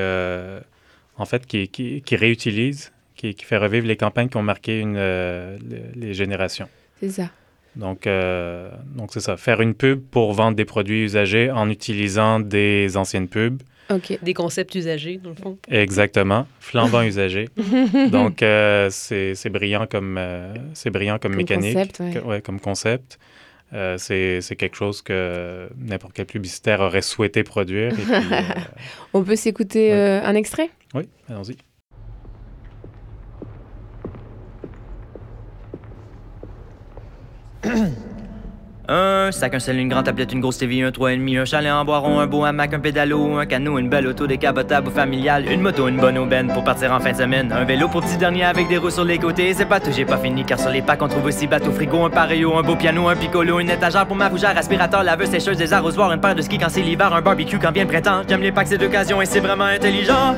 S3: en fait, qui, qui, qui réutilise, qui, qui fait revivre les campagnes qui ont marqué une, les générations.
S1: C'est ça.
S3: Donc, euh, donc c'est ça. Faire une pub pour vendre des produits usagés en utilisant des anciennes pubs.
S1: Ok.
S2: Des concepts usagés, dans le fond.
S3: Exactement. Flambant <laughs> usagé. <laughs> Donc, euh, c'est c'est brillant comme, euh, c'est brillant comme,
S1: Comme
S3: mécanique.
S1: concept, ouais.
S3: Que- ouais, comme concept. Euh, c'est c'est quelque chose que n'importe quel publicitaire aurait souhaité produire. et puis, <laughs> euh,
S1: On peut s'écouter euh, un extrait?
S3: Oui, allons-y. <clears throat>
S20: Un sac, un sel, une grande tablette, une grosse TV, un 3,5, un chalet en bois rond, un beau hamac, un pédalo, un canot, une belle auto décapotable ou familiale, une moto, une bonne aubaine pour partir en fin de semaine, un vélo pour petit dernier avec des roues sur les côtés. C'est pas tout, j'ai pas fini car sur les packs on trouve aussi bateau frigo, un pareil un beau piano, un piccolo, une étagère pour ma fougère, aspirateur, laveuse, sécheuse, des arrosoirs, une paire de ski quand c'est l'hiver, un barbecue quand vient le printemps. J'aime les packs, c'est d'occasion et c'est vraiment intelligent.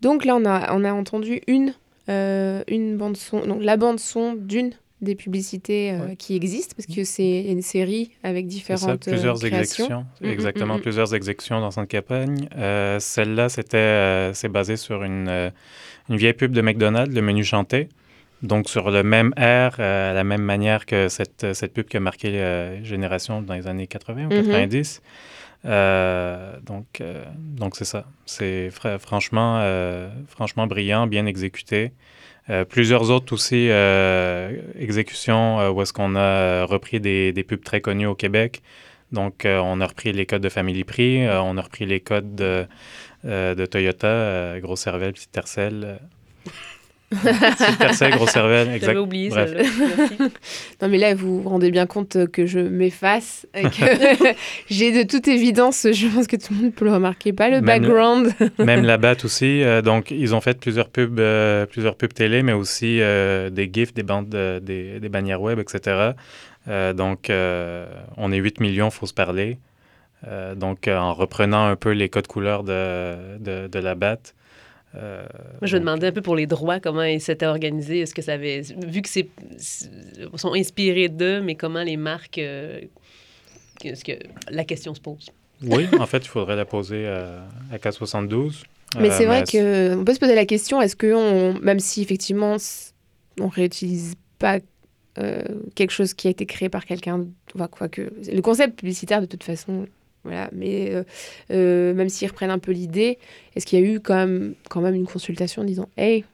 S1: Donc là, on a, on a entendu une, euh, une bande son, donc la bande son d'une des publicités euh, qui existent, parce que c'est une série avec différentes
S3: ça, plusieurs
S1: euh, créations.
S3: exécutions.
S1: Mm, mm,
S3: Exactement,
S1: mm, mm.
S3: plusieurs exécutions dans cette campagne. Euh, Celle-là, c'était, euh, c'est basé sur une, une vieille pub de McDonald's, le menu chanté. Donc, sur le même air, euh, la même manière que cette, cette pub qui a marqué la génération dans les années 80 ou
S1: Mhm.
S3: 90. Euh, donc, donc c'est ça. C'est fra- franchement, franchement brillant, bien exécuté. Euh, plusieurs autres aussi euh, exécutions euh, où est-ce qu'on a repris des, pubs très connues au Québec. Donc, on a repris les codes de Family Prix, on a repris les codes de, Toyota, gros cervelle, petite tercelle. Petite tercelle, gros <laughs> cervelle, exact.
S2: J'avais oublié. <laughs>
S1: Non, mais là, vous vous rendez bien compte que je m'efface que <laughs> j'ai de toute évidence, je pense que tout le monde peut le remarquer, pas le
S3: Même
S1: background.
S3: Même la batte aussi. euh, donc, ils ont fait plusieurs pubs, euh, plusieurs pubs télé, mais aussi euh, des GIFs, des bandes, des, des bannières web, etc. Euh, donc, euh, on est 8 millions, faut se parler. Euh, donc, euh, en reprenant un peu les codes couleurs de, de, de la batte. Euh,
S2: Moi, je me demandais un peu pour les droits, comment ils s'étaient organisés. Est-ce que ça avait. Vu que c'est sont inspirés d'eux, mais comment les marques. euh, Est-ce que la question se pose?
S3: oui, en fait, il faudrait la poser à, à K72.
S1: Mais
S3: Euh,
S1: c'est vrai qu'on peut se poser la question, est-ce que, on, même si effectivement on réutilise pas euh, quelque chose qui a été créé par quelqu'un, enfin, quoi que le concept publicitaire de toute façon, voilà, mais euh, euh, même s'ils reprennent un peu l'idée, est-ce qu'il y a eu quand même, quand même une consultation en disant, hey,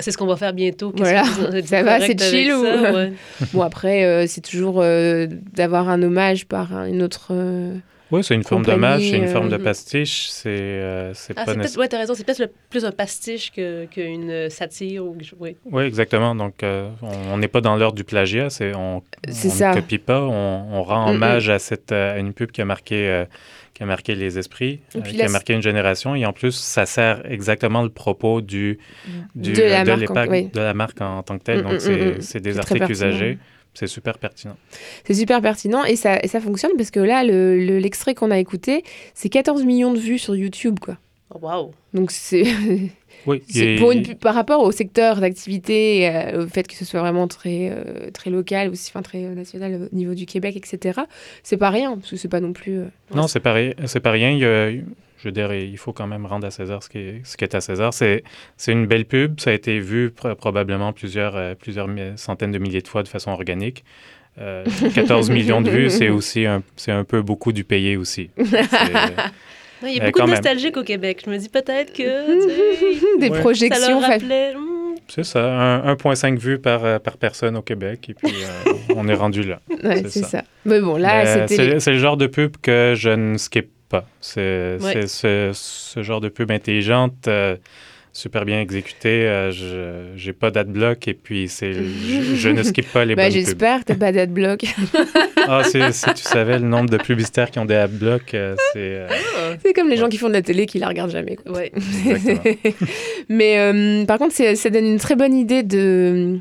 S2: c'est ce qu'on va faire bientôt.
S1: Voilà,
S2: que <laughs>
S1: ça va, c'est chill ou
S2: ça? Ouais. <laughs>
S1: bon après euh, c'est toujours euh, d'avoir un hommage par un- une autre. euh,
S3: Oui, c'est une forme d'hommage, c'est une
S1: euh,
S3: forme de pastiche. C'est euh, c'est
S2: Ah,
S3: pas
S2: peut-être, ouais, t'as raison, c'est peut-être plus un pastiche que- qu'une satire. Ou, oui.
S3: Oui, exactement. Donc, euh, on n'est pas dans l'ordre du plagiat. C'est, on ne copie pas. On, on rend
S1: Mm, mm.
S3: hommage à, cette, euh, à une pub qui a marqué, euh, qui a marqué les esprits, euh, qui a marqué une génération. Et en plus, ça sert exactement le propos du, du,
S1: De la
S3: euh,
S1: marque en- oui.
S3: de la marque en, tant que telle.
S1: Mm,
S3: Donc,
S1: mm,
S3: c'est,
S1: mm, mm.
S3: c'est des
S1: C'est
S3: articles usagés. C'est super pertinent.
S1: C'est super pertinent et ça, et ça fonctionne parce que là, le- le- l'extrait qu'on a écouté, c'est 14 millions de vues sur YouTube, quoi.
S2: Oh, wow.
S1: Donc c'est <laughs>
S3: Oui, et-
S1: pour une par rapport au secteur d'activité, euh, au fait que ce soit vraiment très euh, très local, aussi enfin très euh, national au niveau du Québec, etc. C'est pas rien parce que c'est pas non plus. euh,
S3: Non, c'est pas, ri- c'est pas rien. Il y a- je veux dire, il faut quand même rendre à César ce qui est, ce qui est à César. C'est, c'est une belle pub. Ça a été vu pr- probablement plusieurs, euh, plusieurs centaines de milliers de fois de façon organique. Euh, 14 millions de vues, c'est aussi un, c'est un peu beaucoup du payé aussi. <laughs>
S2: Il y a
S3: Mais
S2: beaucoup de
S3: même.
S2: nostalgiques au Québec. Je me dis peut-être que. <laughs>
S1: Des
S3: Ouais.
S1: projections.
S2: Ça hmm,
S3: C'est ça, un- 1,5 vues par, euh, par personne au Québec. Et puis, euh, on est rendu là.
S1: Ouais, c'est ça. Mais bon, là, c'était.
S3: c'est le genre de pub que je ne skip pas. C'est,
S1: Ouais.
S3: ce, ce genre de pub intelligente, euh, super bien exécutée. euh, je j'ai pas d'adblock et puis c'est, je, je ne skip pas les <laughs> bonnes pubs.
S1: j'espère que t'as pas d'adblock. <laughs>
S3: Ah, si tu savais le nombre de publicitaires qui ont des adblocks, euh, c'est... euh,
S1: C'est comme les gens qui font de la télé qui la regardent jamais. quoi.
S2: Ouais. <laughs>
S1: Mais euh, par contre, ça donne une très bonne idée de,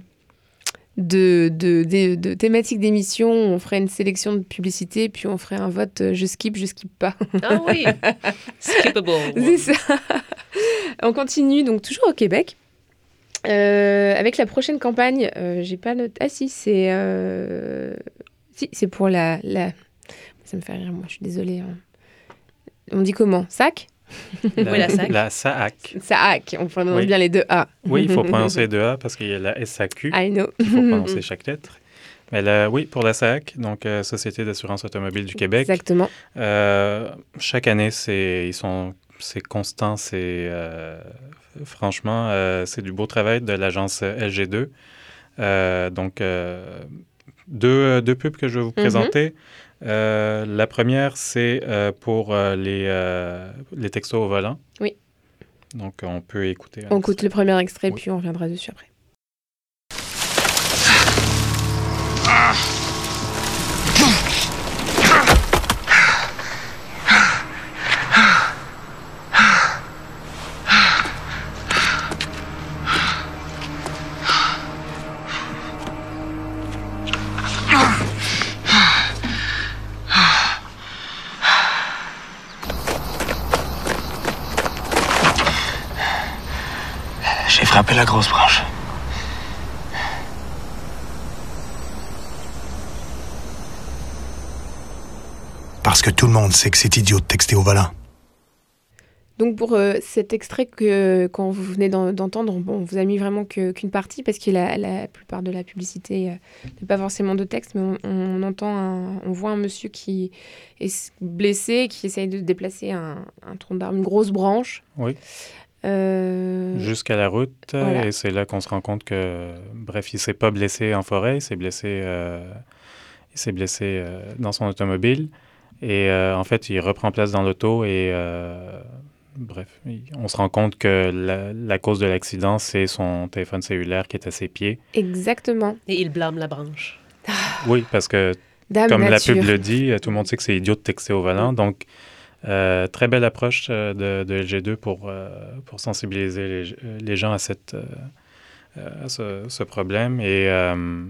S1: de, de, de, de thématique d'émission. On ferait une sélection de publicités, puis on ferait un vote euh, je skip, je skip pas.
S2: Ah oui. <laughs> Skippable.
S1: c'est ça. on continue donc toujours au Québec. Euh, avec la prochaine campagne, euh, j'ai pas noté. Ah si, c'est euh, si c'est pour la, la. Ça me fait rire, moi. Je suis désolée. hein. On dit comment? Sac?
S3: La,
S2: Oui, la SAC.
S3: La SAAC.
S1: Sac. On prononce
S3: Oui.
S1: bien les deux A.
S3: Oui, il faut prononcer les deux A parce qu'il y a la SAQ.
S1: I know.
S3: Il faut prononcer chaque lettre. Mais là, oui, pour la SAC, donc euh, Société d'assurance automobile du Québec.
S1: Exactement.
S3: Euh, chaque année, c'est ils sont c'est constant, c'est euh, franchement euh, c'est du beau travail de l'agence LG2. Euh, donc euh, deux, deux pubs que je vais vous
S1: Mhm.
S3: présenter. Euh, la première, c'est euh, pour euh, les, euh, les textos au volant.
S1: Oui.
S3: Donc, on peut écouter.
S1: On écoute le premier extrait, puis on reviendra dessus après.
S21: La grosse branche.
S13: Parce que tout le monde sait que c'est idiot de texter au volant.
S1: Donc pour euh, cet extrait que quand vous venez d'en- d'entendre, bon, on vous a mis vraiment qu'une partie parce que la, la plupart de la publicité euh, n'est pas forcément de texte, mais on, on entend, un- on voit un monsieur qui est blessé, qui essaye de déplacer un, un tronc d'arbre, une grosse branche.
S3: Oui.
S1: Euh,
S3: Jusqu'à la route.
S1: Voilà.
S3: Et c'est là qu'on se rend compte que, bref, il s'est pas blessé en forêt, il s'est blessé, euh, il s'est blessé euh, dans son automobile. Et euh, en fait, il reprend place dans l'auto et, euh, bref, il- on se rend compte que la, la cause de l'accident, c'est son téléphone cellulaire qui est à ses pieds.
S1: Exactement.
S2: Et il blâme la branche.
S3: Oui, parce que,
S1: Dame
S3: comme
S1: nature.
S3: la pub le dit, tout le monde sait que c'est idiot de texter au volant. Donc, euh, très belle approche euh, de, de LG2 pour, euh, pour sensibiliser les, les gens à, cette, à ce, ce problème. Et, euh,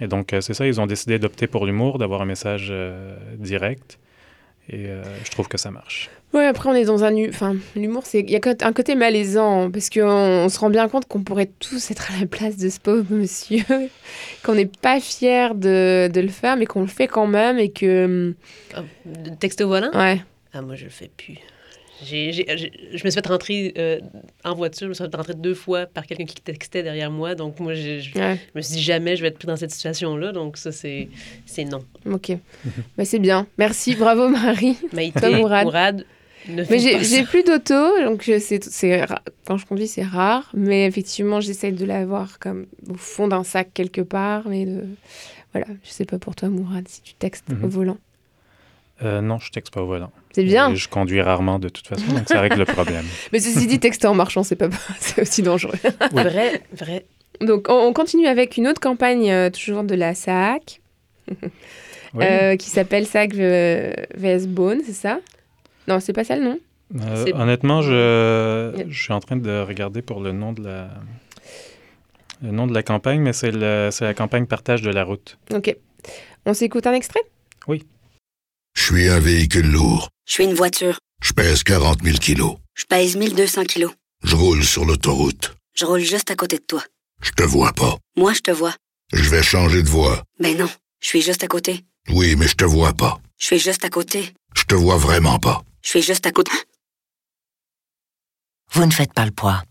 S3: et donc, c'est ça, ils ont décidé d'opter pour l'humour, d'avoir un message euh, direct. Et euh, je trouve que ça marche.
S1: Ouais, après on est dans un... Enfin, l'humour, c'est... Il y a un côté malaisant, parce qu'on on se rend bien compte qu'on pourrait tous être à la place de ce pauvre monsieur, <laughs> qu'on n'est pas fier de, de le faire, mais qu'on le fait quand même, et que...
S2: De texter au volant?
S1: Ouais.
S2: Ah, moi, je le fais plus. J'ai- j'ai- j'ai- je me suis fait rentrer euh, en voiture, je me suis fait rentrer deux fois par quelqu'un qui textait derrière moi. Donc, moi, je,
S1: Ouais.
S2: je me suis dit jamais je vais être pris dans cette situation-là. Donc, ça, c'est c'est non.
S1: Ok. <laughs> bah, c'est bien. Merci, bravo Marie. <laughs>
S2: Maïté,
S1: Toi, Mourad.
S2: Mourad, ne
S1: Mais j'ai plus d'auto, donc je- c'est c'est ra- quand je conduis c'est rare, mais effectivement j'essaie de l'avoir comme au fond d'un sac quelque part, mais de... voilà, je sais pas pour toi Mourad si tu textes
S3: Mhm.
S1: au volant.
S3: Euh, non, je texte pas au volant.
S1: C'est bien.
S3: Et je conduis rarement de toute façon, donc ça règle le problème. <laughs>
S1: Mais ceci dit, texter en marchant c'est pas <laughs> c'est aussi dangereux.
S2: Vrai, vrai.
S1: Donc on, on continue avec une autre campagne euh, toujours de la SAC. <laughs>
S3: Oui.
S1: euh, qui s'appelle SAC VS Bone, c'est ça? Non, c'est pas ça le nom?
S3: Euh, honnêtement, je, je suis en train de regarder pour le nom de la, le nom de la campagne, mais c'est la campagne Partage de la route.
S1: Ok. On s'écoute un extrait?
S3: Oui.
S22: Je suis un véhicule lourd.
S23: Je suis une voiture.
S22: Je pèse 40 000 kilos.
S23: Je pèse 1200 kilos.
S22: Je roule sur l'autoroute.
S23: Je roule juste à côté de toi.
S22: Je te vois pas.
S23: Moi, je te vois.
S22: Je vais changer de voie.
S23: Ben non, je suis juste à côté.
S22: Oui, mais je te vois pas.
S23: Je suis juste à côté.
S22: Je te vois vraiment pas.
S23: Je suis juste à côté.
S24: Vous ne faites pas le poids.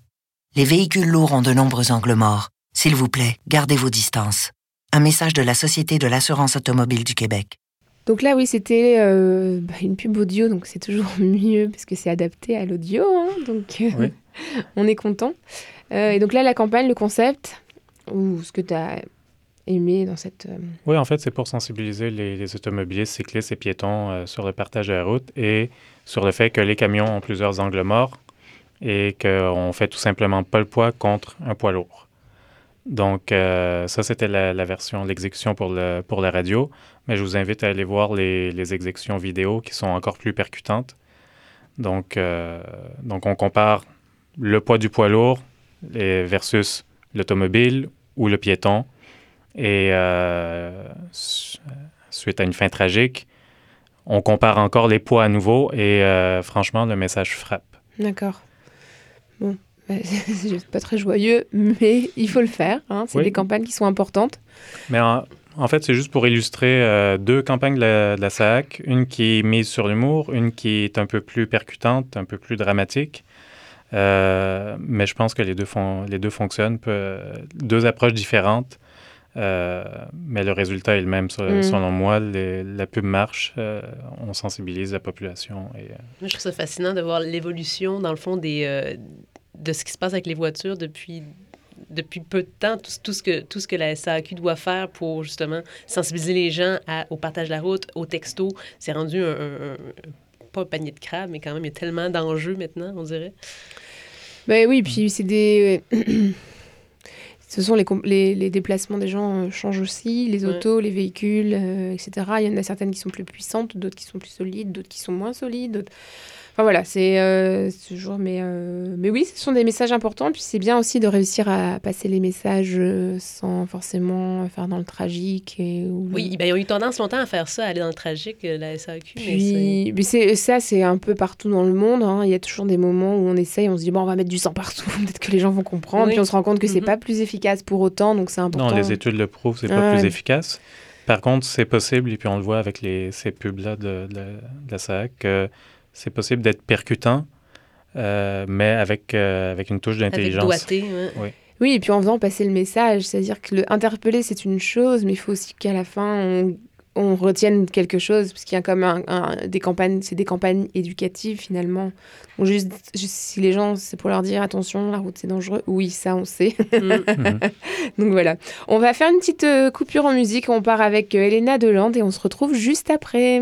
S24: Les véhicules lourds ont de nombreux angles morts. S'il vous plaît, gardez vos distances. Un message de la Société de l'assurance automobile du Québec.
S1: Donc là, oui, c'était euh, bah, une pub audio, donc c'est toujours <laughs> mieux parce que c'est adapté à l'audio. hein, donc euh,
S3: Oui. <laughs>
S1: on est content. Euh, et donc là, la campagne, le concept, ou ce que tu as aimé dans cette.
S3: Oui, en fait, c'est pour sensibiliser les, les automobilistes, cyclistes et piétons sur le partage de la route et sur le fait que les camions ont plusieurs angles morts et qu'on fait tout simplement pas le poids contre un poids lourd. Donc, ça, c'était la, la version, l'exécution pour, le, pour la radio. Mais je vous invite à aller voir les, les exécutions vidéo qui sont encore plus percutantes. Donc, euh, donc on compare le poids du poids lourd versus l'automobile ou le piéton. Et euh, su- suite à une fin tragique, on compare encore les poids à nouveau et euh, franchement, le message frappe.
S1: D'accord. Bon, <laughs> c'est pas très joyeux, mais il faut le faire. hein, C'est
S3: Oui.
S1: des campagnes qui sont importantes.
S3: Mais en, en fait, c'est juste pour illustrer euh, deux campagnes de la, de la SAC, une qui mise sur l'humour, une qui est un peu plus percutante, un peu plus dramatique. Euh, mais je pense que les deux, font, les deux fonctionnent, peu- deux approches différentes, euh, mais le résultat est le même.
S2: Mm.
S3: Selon moi, les- la pub marche, euh, on sensibilise la population. Et,
S2: Moi, je trouve ça fascinant de voir l'évolution, dans le fond, des, de ce qui se passe avec les voitures depuis, depuis peu de temps. Tout, tout ce que, tout ce que la SAQ doit faire pour, justement, sensibiliser les gens à- au partage de la route, au texto. C'est rendu un, un- un- pas un panier de crabes, mais quand même, il y a tellement d'enjeux maintenant, on dirait.
S1: Ben oui, puis c'est des. ce sont les, les, les déplacements des gens euh, changent aussi, les
S2: Ouais.
S1: autos, les véhicules, euh, etc. Il y en a certaines qui sont plus puissantes, d'autres qui sont plus solides, d'autres qui sont moins solides. Enfin voilà, c'est euh, ce jour, mais, euh, mais oui, ce sont des messages importants. Puis c'est bien aussi de réussir à passer les messages euh, sans forcément faire dans le tragique. Et, ou
S2: Oui, ben, ils ont eu tendance longtemps à faire ça, à aller dans le tragique, la SAQ.
S1: Puis, mais c'est ça, c'est un peu partout dans le monde. hein. Il y a toujours des moments où on essaye, on se dit bon, on va mettre du sang partout, <laughs> peut-être que les gens vont comprendre.
S2: Oui.
S1: Puis on se rend compte que c'est
S2: Mhm.
S1: pas plus efficace pour autant, donc c'est important.
S3: Non, les études le prouvent, c'est pas
S1: Ouais.
S3: plus efficace. Par contre, c'est possible, et puis on le voit avec les, ces pubs-là de, de, de la SAC, que c'est possible d'être percutant, euh, mais avec, euh, avec une touche d'intelligence.
S2: doigté, ouais.
S3: Oui.
S1: Oui, et puis en faisant passer le message, c'est-à-dire que le interpeller, c'est une chose, mais il faut aussi qu'à la fin, on, on retienne quelque chose, parce qu'il y a comme un, un- des campagnes, c'est des campagnes éducatives finalement. Donc juste, juste si les gens, c'est pour leur dire attention, la route c'est dangereux. Oui, ça on sait. <laughs> Donc voilà. On va faire une petite euh, coupure en musique. On part avec Elena Delande et on se retrouve juste après.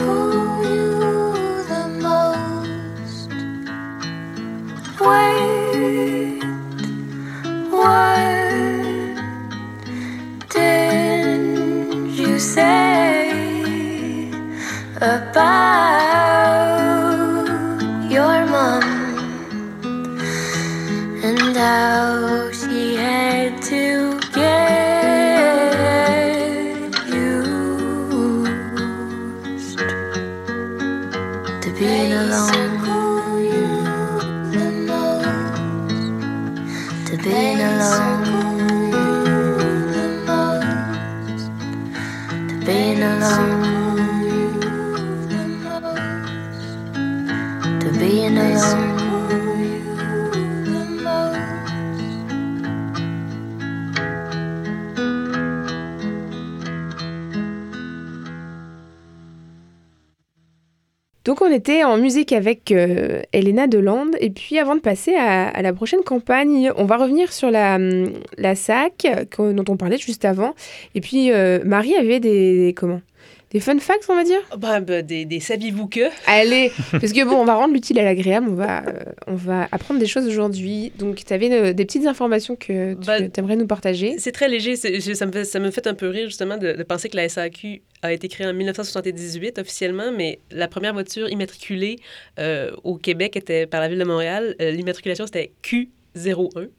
S25: about
S1: On était en musique avec euh, Elena Delande et puis avant de passer à, la prochaine campagne, on va revenir sur la, SAC que- dont on parlait juste avant. Et puis euh, Marie avait des, des- comment? Des fun facts on va dire.
S2: Ben, ben, des, des saviez-vous que?
S1: Allez, parce que bon, on va rendre l'utile à l'agréable, on va, euh, on va apprendre des choses aujourd'hui. Donc tu avais des petites informations que tu aimerais nous partager.
S2: C'est très léger. Ça me, fait, ça me fait un peu rire, justement, de, de penser que la SAQ a été créée en 1978 officiellement, mais la première voiture immatriculée euh, au Québec était par la Ville de Montréal. Euh, L'immatriculation, c'était Q01.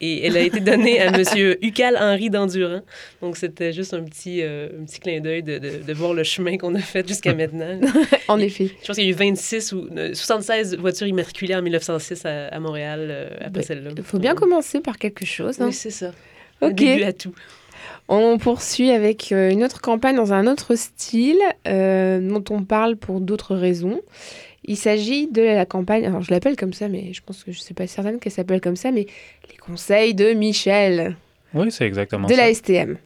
S2: Et elle a été donnée à M. <laughs> Ucal Henri d'Endurant. Donc, c'était juste un petit, euh, un petit clin d'œil de, de- de voir le chemin qu'on a fait jusqu'à <laughs> maintenant.
S1: en effet.
S2: Je pense qu'il y a eu 26 ou euh, 76 voitures immatriculées en 1906 à, à Montréal euh, après
S1: Ben,
S2: celle-là.
S1: Il faut bien commencer par quelque chose. hein.
S2: Oui, c'est ça. Un
S1: Ok.
S2: début à tout.
S1: On poursuit avec euh, une autre campagne dans un autre style euh, dont on parle pour d'autres raisons. Il s'agit de la campagne, alors je l'appelle comme ça, mais je pense que je ne suis pas certaine qu'elle s'appelle comme ça, mais les conseils de Michel
S3: Oui, c'est exactement
S1: de
S3: ça.
S1: la STM.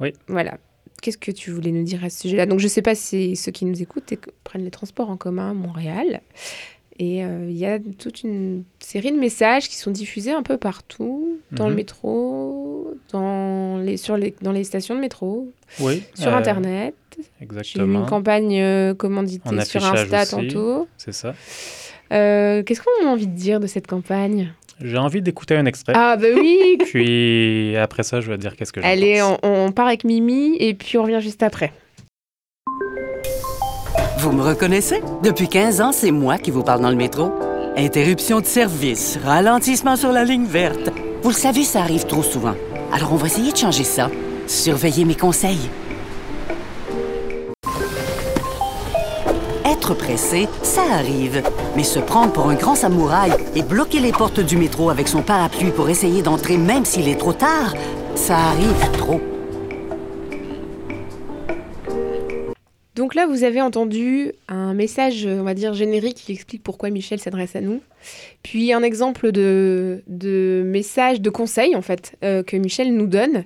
S3: Oui.
S1: Voilà. Qu'est-ce que tu voulais nous dire à ce sujet-là? Donc je ne sais pas si ceux qui nous écoutent éc- prennent les transports en commun à Montréal. Et euh, il y a toute une série de messages qui sont diffusés un peu partout, dans le
S3: Mhm.
S1: métro, dans les, sur les, dans les stations de métro,
S3: Oui,
S1: sur
S3: euh,
S1: Internet. J'ai
S3: exactement.
S1: une campagne euh, commanditée
S3: En
S1: sur Insta
S3: aussi,
S1: tantôt.
S3: C'est ça.
S1: Euh, Qu'est-ce qu'on a envie de dire de cette campagne?
S3: J'ai envie d'écouter un extrait.
S1: Ah bah oui <laughs>
S3: Puis après ça, je vais te dire qu'est-ce que j'en
S1: Allez, on part avec Mimi et puis on revient juste après.
S26: Vous me reconnaissez? Depuis 15 ans, c'est moi qui vous parle dans le métro. Interruption de service, ralentissement sur la ligne verte. Vous le savez, ça arrive trop souvent. Alors on va essayer de changer ça. Surveillez mes conseils. Être pressé, ça arrive. Mais se prendre pour un grand samouraï et bloquer les portes du métro avec son parapluie pour essayer d'entrer même s'il est trop tard, ça arrive trop.
S1: Donc là, vous avez entendu un message, on va dire, générique qui explique pourquoi Michel s'adresse à nous. Puis un exemple de, de message, de conseil, en fait, euh, que Michel nous donne.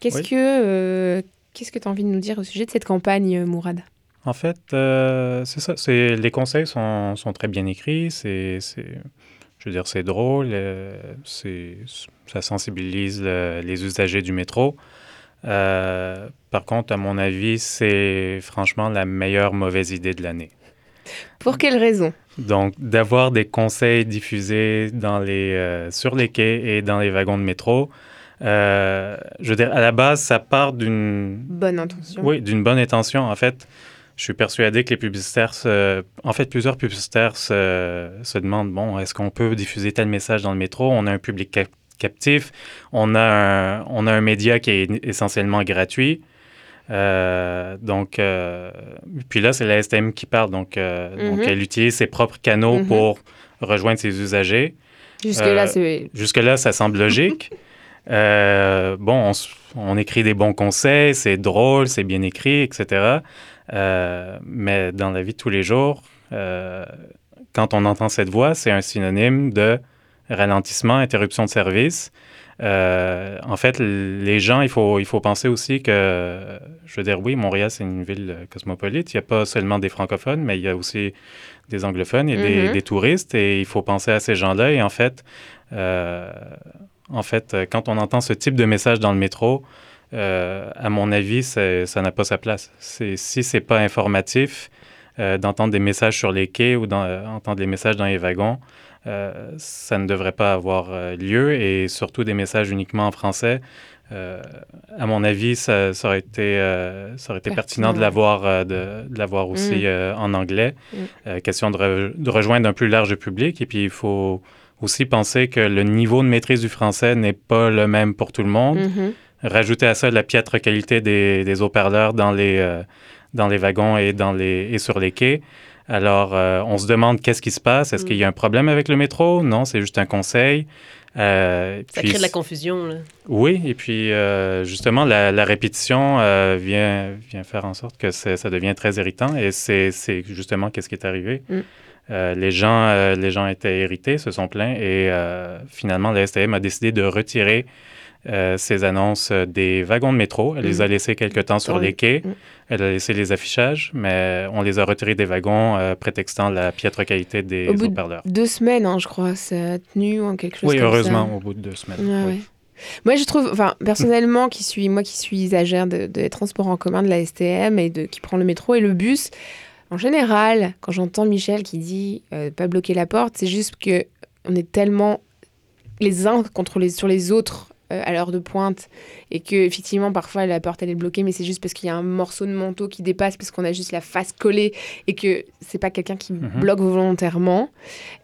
S1: Qu'est-ce
S3: Oui.
S1: que euh, qu'est-ce que tu as envie de nous dire au sujet de cette campagne, euh, Mourad?
S3: En fait, euh, c'est ça. C'est, les conseils sont, sont très bien écrits. C'est, c'est- je veux dire, c'est drôle. c'est, ça sensibilise le- les usagers du métro. Euh, par contre, à mon avis, c'est franchement la meilleure mauvaise idée de l'année.
S1: Pour quelle raison?
S3: Donc, d'avoir des conseils diffusés dans les, euh, sur les quais et dans les wagons de métro, euh, je veux dire, à la base, ça part d'une
S1: Bonne intention.
S3: oui, d'une bonne intention. En fait, je suis persuadé que les publicitaires, se- en fait, plusieurs publicitaires se, se demandent, bon, est-ce qu'on peut diffuser tel message dans le métro? On a un public cap- captif, on a un, on a un média qui est essentiellement gratuit. Euh, donc, euh, puis là, c'est la STM qui parle. Donc, euh, donc
S1: Mhm.
S3: elle utilise ses propres canaux
S1: Mhm.
S3: pour rejoindre ses usagers.
S1: Jusque-là,
S3: ça semble logique. <laughs> Bon, on, écrit des bons conseils, c'est drôle, c'est bien écrit, etc. Mais dans la vie de tous les jours, quand on entend cette voix, c'est un synonyme de ralentissement, interruption de service. Euh, en fait, les gens, il faut, il faut penser aussi que, je veux dire, oui, Montréal, c'est une ville euh, cosmopolite. Il n'y a pas seulement des francophones, mais il y a aussi des anglophones et des,
S1: Mhm.
S3: des touristes. Et il faut penser à ces gens-là. Et en fait, euh, en fait, quand on entend ce type de message dans le métro, euh, à mon avis, ça n'a pas sa place. Si c'est pas informatif, d'entendre des messages sur les quais ou d'entendre des messages dans les wagons, euh, ça ne devrait pas avoir euh, lieu et surtout des messages uniquement en français. euh, à mon avis, ça, ça aurait été, euh, ça aurait été pertinent,
S1: Pertinent,
S3: de l'avoir euh, de, de l'avoir aussi
S1: Mm.
S3: euh, en anglais.
S1: Mm.
S3: Question de, re- de rejoindre un plus large public. Et puis, il faut aussi penser que le niveau de maîtrise du français n'est pas le même pour tout le monde.
S1: Mhm.
S3: Rajouter à ça la piètre qualité des, des haut-parleurs dans les, dans les wagons et, dans les, et sur les quais. Alors, euh, on se demande qu'est-ce qui se passe. Est-ce
S2: Mm.
S3: qu'il y a un problème avec le métro? Non, c'est juste un conseil. Euh,
S2: Ça
S3: puis-
S2: crée de la confusion. Là.
S3: oui, et puis euh, justement, la, la répétition vient, vient faire en sorte que ça devient très irritant et c'est justement qu'est-ce qui est arrivé.
S1: Mm.
S3: Les, gens, les gens étaient irrités, se sont plaints et finalement, la STM a décidé de retirer euh, ces annonces euh, des wagons de métro. Elle les a
S1: Mm.
S3: laissés quelque temps sur les quais.
S1: Mm.
S3: Elle a laissé les affichages, mais on les a retirés des wagons euh, prétextant la piètre qualité des
S1: Au bout
S3: haut-parleurs.
S1: de deux semaines, hein, je crois, ça a tenu ou quelque chose
S3: Oui,
S1: comme
S3: heureusement, au bout de deux semaines.
S1: Ouais,
S3: oui.
S1: ouais. Moi, je trouve, enfin, personnellement, qui suis, moi qui suis usagère de- des transports en commun de la STM et de, qui prend le métro et le bus, en général, quand j'entends Michel qui dit euh, pas bloquer la porte, c'est juste que on est tellement les uns contre les, sur les autres à l'heure de pointe et que effectivement parfois la porte elle est bloquée mais c'est juste parce qu'il y a un morceau de manteau qui dépasse parce qu'on a juste la face collée et que c'est pas quelqu'un qui
S3: Mhm.
S1: bloque volontairement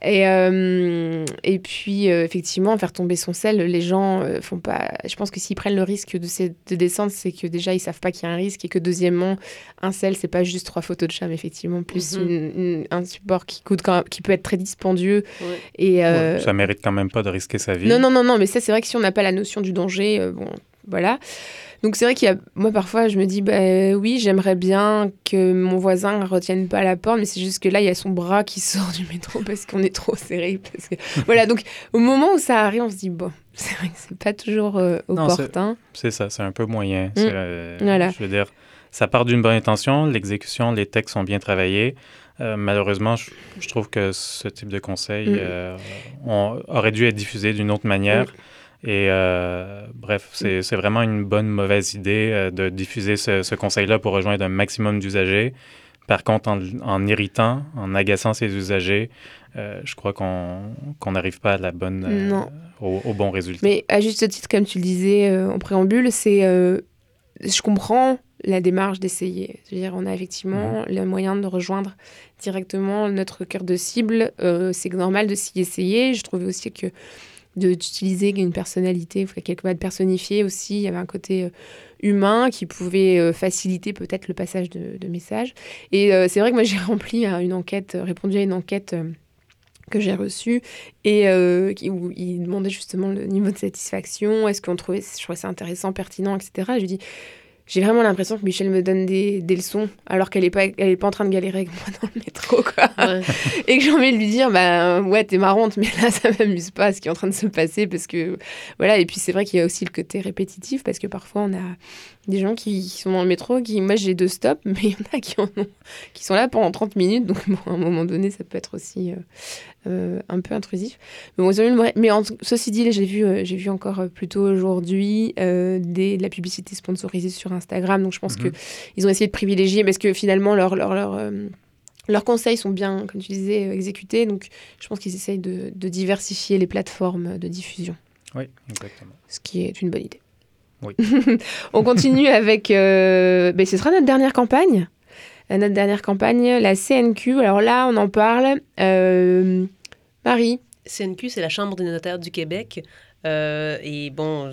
S1: et, euh, et puis euh, effectivement faire tomber son sel les gens euh, font pas je pense que s'ils prennent le risque de, ces- de descendre c'est que déjà ils savent pas qu'il y a un risque et que deuxièmement un sel c'est pas juste trois photos de chat mais effectivement plus
S2: Mhm.
S1: une- une- un support qui coûte quand qui peut être très dispendieux
S2: Ouais.
S1: et euh,
S3: Ouais, ça mérite quand même pas de risquer sa vie.
S1: non, non, non, non, mais ça, c'est vrai que si on n'a pas la notion du danger, euh, bon, voilà. Donc, c'est vrai qu'il y a. Moi, parfois, je me dis, bah oui, j'aimerais bien que mon voisin ne retienne pas la porte, mais c'est juste que là, il y a son bras qui <laughs> sort du métro parce qu'on est trop serré. Parce que... <laughs> voilà, donc, au moment où ça arrive, on se dit, bon, <laughs> c'est vrai que c'est pas toujours euh, opportun.
S3: C'est ça, c'est un peu moyen. Euh,
S1: Voilà.
S3: Je veux dire, ça part d'une bonne intention, l'exécution, les textes sont bien travaillés. Euh, malheureusement, je, je trouve que ce type de conseil
S1: Mm.
S3: euh, aurait dû être diffusé d'une autre manière. Et euh, bref, c'est vraiment une bonne mauvaise idée euh, de diffuser ce, ce conseil-là pour rejoindre un maximum d'usagers. Par contre, en, en irritant, en agaçant ces usagers, euh, je crois qu'on qu'on n'arrive pas à la bonne, euh, au, au bon résultat.
S1: Mais à juste titre, comme tu le disais en préambule, c'est. je comprends la démarche d'essayer. Je veux dire, on a effectivement le moyen de rejoindre directement notre cœur de cible. Euh, c'est normal de s'y essayer. Je trouvais aussi que d'utiliser une personnalité, quelque part de personnifier aussi, il y avait un côté euh, humain qui pouvait euh, faciliter peut-être le passage de, messages. Et euh, c'est vrai que moi <laughs> j'ai rempli hein, une enquête, répondu à une enquête que j'ai reçue et euh, où il demandait justement le niveau de satisfaction, est-ce qu'on trouvait, je trouvais ça intéressant, pertinent, etc. Et je lui dis, j'ai vraiment l'impression que Michel me donne des, des leçons alors qu'elle n'est pas, elle est pas en train de galérer avec moi dans le métro. Quoi. et que j'ai envie de lui dire bah ouais, t'es marrante, mais là, ça m'amuse pas ce qui est en train de se passer parce que voilà. Et puis c'est vrai qu'il y a aussi le côté répétitif parce que parfois on a des gens qui, qui sont dans le métro, qui, moi j'ai deux stops, mais il y en a qui, en ont- qui sont là pendant 30 minutes, donc bon, à un moment donné, ça peut être aussi euh, euh, un peu intrusif. Mais, bon, mais en- ceci dit, j'ai vu, euh, j'ai vu encore plus tôt aujourd'hui des, de la publicité sponsorisée sur Instagram, donc je pense
S3: Mhm.
S1: que ils ont essayé de privilégier, parce que finalement, leur, leur, leur, leurs conseils sont bien, comme tu disais, exécutés, donc je pense qu'ils essayent de, de diversifier les plateformes de diffusion,
S3: Oui, exactement.
S1: ce qui est une bonne idée.
S3: Oui. <laughs>
S1: On continue avec. euh, ben, ce sera notre dernière campagne. Euh, Notre dernière campagne, la CNQ. Alors là, on en parle. Euh, Marie.
S2: CNQ, c'est la Chambre des notaires du Québec. Euh, et bon,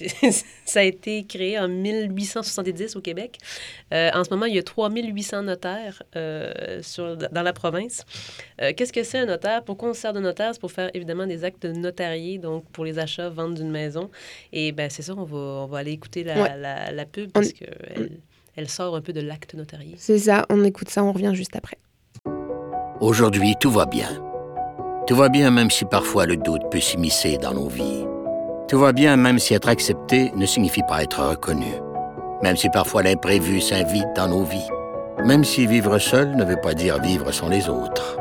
S2: <laughs> ça a été créé en 1870 au Québec. Euh, en ce moment, il y a 3800 notaires euh, sur, dans la province. Euh, Qu'est-ce que c'est un notaire? Pourquoi on se sert de notaire? C'est pour faire évidemment des actes notariés, donc pour les achats, ventes d'une maison. Et ben c'est ça, on va, on va aller écouter la,
S1: Ouais.
S2: la, la pub parce qu'elle elle sort un peu de l'acte notarié.
S1: C'est ça, on écoute ça, on revient juste après.
S27: Aujourd'hui, tout va bien. Tout va bien même si parfois le doute peut s'immiscer dans nos vies. Tout va bien même si être accepté ne signifie pas être reconnu. Même si parfois l'imprévu s'invite dans nos vies. Même si vivre seul ne veut pas dire vivre sans les autres.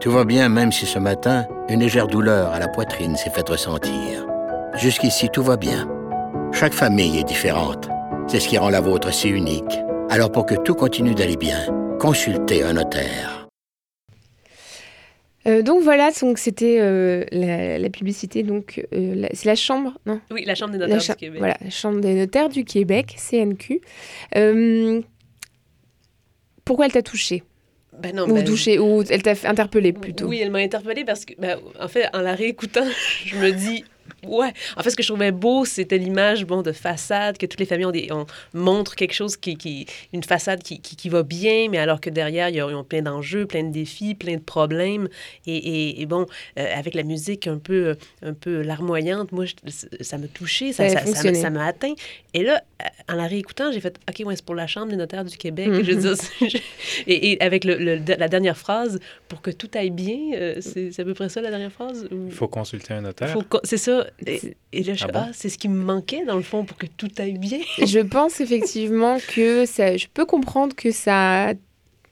S27: Tout va bien même si ce matin, une légère douleur à la poitrine s'est faite ressentir. Jusqu'ici, tout va bien. Chaque famille est différente. C'est ce qui rend la vôtre si unique. Alors pour que tout continue d'aller bien, consultez un notaire.
S1: Euh, donc voilà, donc c'était euh, la, la publicité. Donc euh, c'est la chambre, non?
S2: Oui, la Chambre des notaires
S1: cha-
S2: du Québec.
S1: Voilà, la Chambre des notaires du Québec, CNQ. Pourquoi elle t'a touché
S2: Ben non,
S1: Ou
S2: ben-
S1: touché, ou elle t'a fait interpeller plutôt?
S2: Oui, elle m'a interpellée parce que, ben, en fait, en la réécoutant, <laughs> je me dis, ouais. En fait, ce que je trouvais beau, c'était l'image, bon, de façade, que toutes les familles ont des, on montre quelque chose qui, qui une façade qui, qui, qui va bien, mais alors que derrière, il y a, plein d'enjeux, plein de défis, plein de problèmes. Et, et, et bon, euh, avec la musique un peu, euh, un peu larmoyante, moi, je- ça m'a touché, ça,
S1: Ça
S2: ça, ça, m'a- atteint. Et là, en la réécoutant, j'ai fait, OK, ouais, c'est pour la Chambre des notaires du Québec.
S1: Mhm.
S2: Je veux dire, c'est- et, et avec le, le- la dernière phrase, pour que tout aille bien, euh, c'est c'est à peu près ça la dernière phrase?
S3: Il faut consulter un notaire.
S2: C'est ça. Et, et là, je
S3: Ah bon?
S2: ah, c'est ce qui me manquait, dans le fond, pour que tout aille bien.
S1: Je pense effectivement que ça, je peux comprendre que ça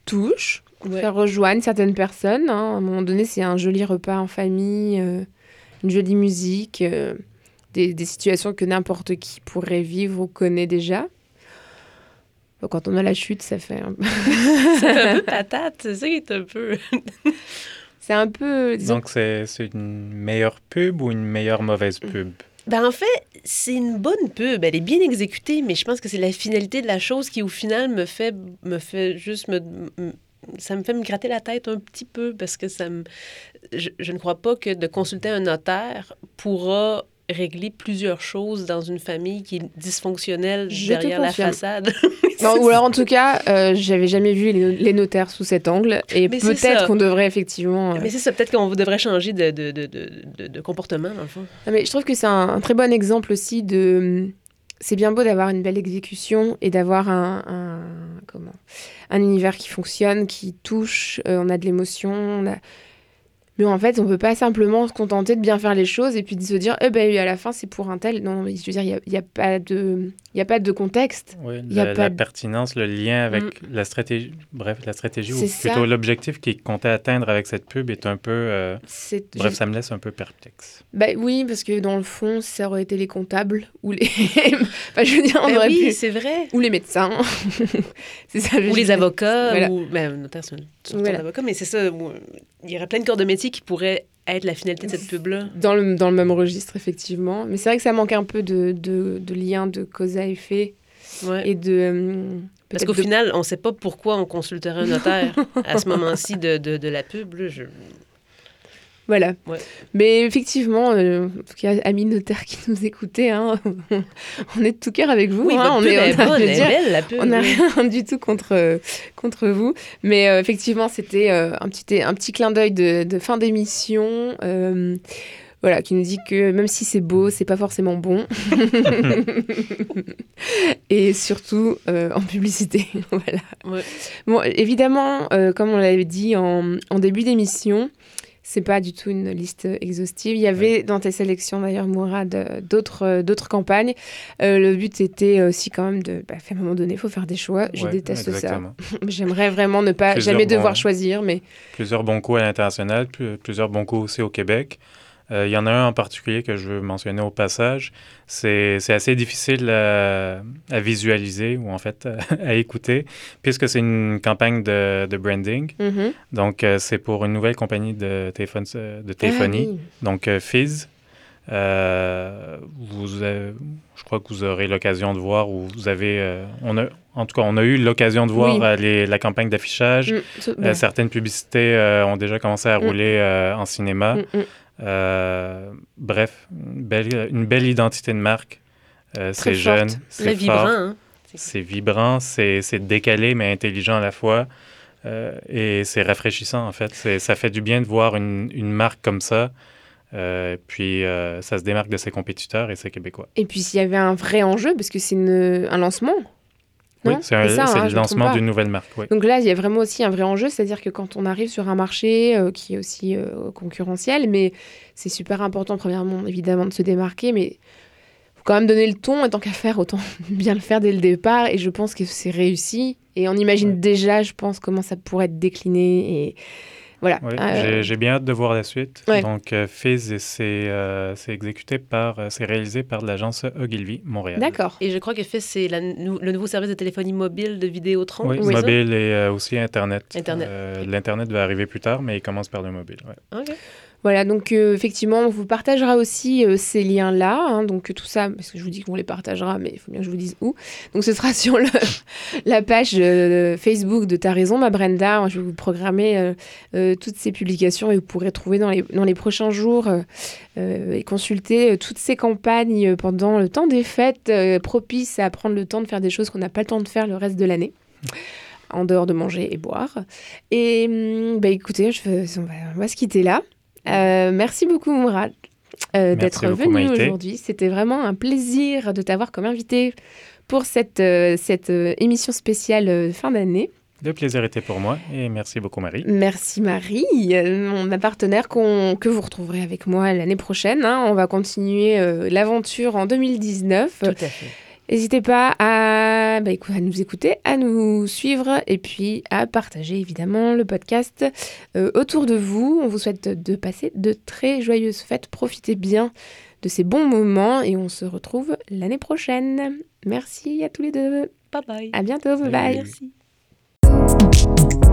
S1: touche,
S2: Ouais.
S1: ça rejoigne certaines personnes. hein. À un moment donné, c'est un joli repas en famille, euh, une jolie musique, euh, des, des situations que n'importe qui pourrait vivre ou connaît déjà. Quand on a la chute, ça fait un,
S2: c'est <laughs> un peu <laughs> patate, c'est ça qui est un peu...
S1: c'est un peu. disons,
S3: Donc, c'est une meilleure pub ou une meilleure mauvaise pub?
S2: Ben, en fait, c'est une bonne pub. Elle est bien exécutée, mais je pense que c'est la finalité de la chose qui, au final, me fait, me fait juste me... me- ça me fait me gratter la tête un petit peu parce que ça me... Je, je ne crois pas que de consulter un notaire pourra régler plusieurs choses dans une famille qui est dysfonctionnelle
S1: Je
S2: derrière la façade. <laughs>
S1: Non, ou alors en tout cas, euh, j'avais jamais vu les, les notaires sous cet angle, et peut-être qu'on devrait effectivement. euh,
S2: Mais c'est ça, peut-être qu'on devrait changer de, de, de, de, de- de comportement, dans le fond.
S1: Non, mais je trouve que c'est un, un très bon exemple aussi de. C'est bien beau d'avoir une belle exécution et d'avoir un, un- comment un univers qui fonctionne, qui touche. euh, on a de l'émotion. on a- Mais en fait, on peut pas simplement se contenter de bien faire les choses et puis de se dire, eh ben, à la fin, c'est pour un tel. Non, mais je veux dire, il n'y a, il y a pas de, il y a pas de contexte.
S3: Oui,
S1: Il y a
S3: la,
S1: pas
S3: la
S1: de-
S3: pertinence, le lien avec
S1: Mm.
S3: la stratégie, bref, la stratégie, ou plutôt l'objectif qui comptait atteindre avec cette pub est un peu... euh, bref,
S1: je-
S3: ça me laisse un peu perplexe.
S1: Bah oui, parce que dans le fond, ça aurait été les comptables ou les. <laughs> enfin, je veux dire, on
S2: Ben
S1: aurait
S2: oui,
S1: pu.
S2: c'est vrai.
S1: Ou les médecins. <laughs> c'est ça. je
S2: Ou les avocats,
S1: Voilà.
S2: ou... Ben, un
S1: Voilà.
S2: avocat, mais c'est ça. où, euh, Il y aurait plein de corps de métier qui pourraient être la finalité de cette pub-là?
S1: Dans le, dans le même registre, effectivement. Mais c'est vrai que ça manque un peu de, de, de lien de cause à effet.
S2: Ouais.
S1: Et de. euh,
S2: Parce qu'au
S1: de-
S2: final, on ne sait pas pourquoi on consulterait un notaire à ce moment-ci de, de, de la pub. Là, je...
S1: Voilà.
S2: Ouais.
S1: Mais effectivement, euh, en tout cas, amis notaires qui nous écoutaient, hein, <laughs> on est de tout cœur avec vous.
S2: Oui,
S1: hein, on est, on a-
S2: bonne,
S1: dire,
S2: belle, la
S1: On rien du tout contre, contre vous. Mais euh, effectivement, c'était euh, un, petit, un petit clin d'œil de, de fin d'émission. euh, Voilà, qui nous dit que même si c'est beau, c'est pas forcément bon. <laughs> Et surtout euh, en publicité. <laughs> voilà.
S2: Ouais.
S1: Bon, évidemment, euh, comme on l'avait dit en, en début d'émission, c'est pas du tout une liste exhaustive. Il y avait dans tes sélections, d'ailleurs, Mourad, d'autres euh, d'autres campagnes. Euh, le but était aussi quand même de... Bah, à un moment donné, il faut faire des choix. Je
S3: Ouais,
S1: déteste
S3: exactement.
S1: ça. <laughs> J'aimerais vraiment ne pas
S3: Plusieurs
S1: jamais devoir choisir, mais
S3: Plusieurs bons coups à l'international, plus- plusieurs bons coups aussi au Québec. Euh, Il y en a un en particulier que je veux mentionner au passage. C'est assez difficile à, à visualiser ou en fait <laughs> à écouter, puisque c'est une campagne de, de branding.
S1: Mhm.
S3: Donc, euh, c'est pour une nouvelle compagnie de, téléphone, euh, de téléphonie,
S1: oui.
S3: donc Fizz. Euh, vous avez- je crois que vous aurez l'occasion de voir ou vous avez, euh, on a, en tout cas, on a eu l'occasion de voir
S1: Oui.
S3: euh, les- la campagne d'affichage.
S1: Mm, ouais.
S3: certaines publicités ont déjà commencé à
S1: Mm.
S3: rouler en cinéma.
S1: Mm,
S3: bref, une belle, une belle identité de marque. Euh,
S1: Très
S3: c'est jeune, c'est
S2: Très vibrant, hein.
S3: c'est vibrant, c'est c'est décalé mais intelligent à la fois. Euh, et c'est rafraîchissant en fait. C'est- Ça fait du bien de voir une, une marque comme ça. Euh, puis euh, ça se démarque de ses compétiteurs et c'est québécois.
S1: Et puis s'il y avait un vrai enjeu, parce que c'est une- un lancement.
S3: Oui, c'est
S1: hein,
S3: le lancement d'une nouvelle marque.
S1: Donc là, il y a vraiment aussi un vrai enjeu, c'est-à-dire que quand on arrive sur un marché euh, qui est aussi euh, concurrentiel, mais c'est super important, premièrement, évidemment, de se démarquer, mais faut quand même donner le ton, et tant qu'à faire, autant <laughs> bien le faire dès le départ, et je pense que c'est réussi. Et on imagine déjà, je pense, comment ça pourrait être décliné, et voilà.
S3: Oui,
S1: Euh,
S3: j'ai- j'ai bien hâte de voir la suite.
S1: Ouais.
S3: Donc, euh, Fizz, c'est euh, c'est exécuté par, c'est réalisé par l'agence Ogilvy Montréal.
S1: D'accord.
S2: Et je crois que FIS, c'est la nou- le nouveau service de téléphonie mobile de Vidéotron.
S3: Oui,
S2: ça?
S3: mobile et euh, aussi Internet.
S2: Internet.
S3: Euh, L'Internet va arriver plus tard, mais il commence par le mobile. ouais.
S2: OK.
S1: Voilà, donc euh, effectivement, on vous partagera aussi euh, ces liens-là. hein, donc euh, tout ça, parce que je vous dis qu'on les partagera, mais il faut bien que je vous dise où. Donc ce sera <laughs> sur la page Facebook de Ta raison, ma Brenda. Je vais vous programmer toutes ces publications et vous pourrez trouver dans les, prochains jours et consulter toutes ces campagnes pendant le temps des fêtes propices à prendre le temps de faire des choses qu'on n'a pas le temps de faire le reste de l'année en dehors de manger et boire. Et hum, bah, écoutez, je on, va, on va se quitter là. Euh, merci beaucoup, Mourad, euh, d'être venu aujourd'hui. C'était vraiment un plaisir de t'avoir comme invité pour cette, euh, cette euh, émission spéciale euh, fin d'année.
S3: Le plaisir était pour moi et merci beaucoup, Marie.
S1: Merci Marie, mon- ma partenaire que vous retrouverez avec moi l'année prochaine. hein. On va continuer euh, l'aventure en 2019.
S2: Tout à fait.
S1: N'hésitez pas à, bah, écou- à nous écouter, à nous suivre et puis à partager évidemment le podcast euh, autour de vous. On vous souhaite de passer de très joyeuses fêtes. Profitez bien de ces bons moments et on se retrouve l'année prochaine. Merci à tous les deux.
S2: Bye bye.
S1: À bientôt. Bye bye.
S2: Merci.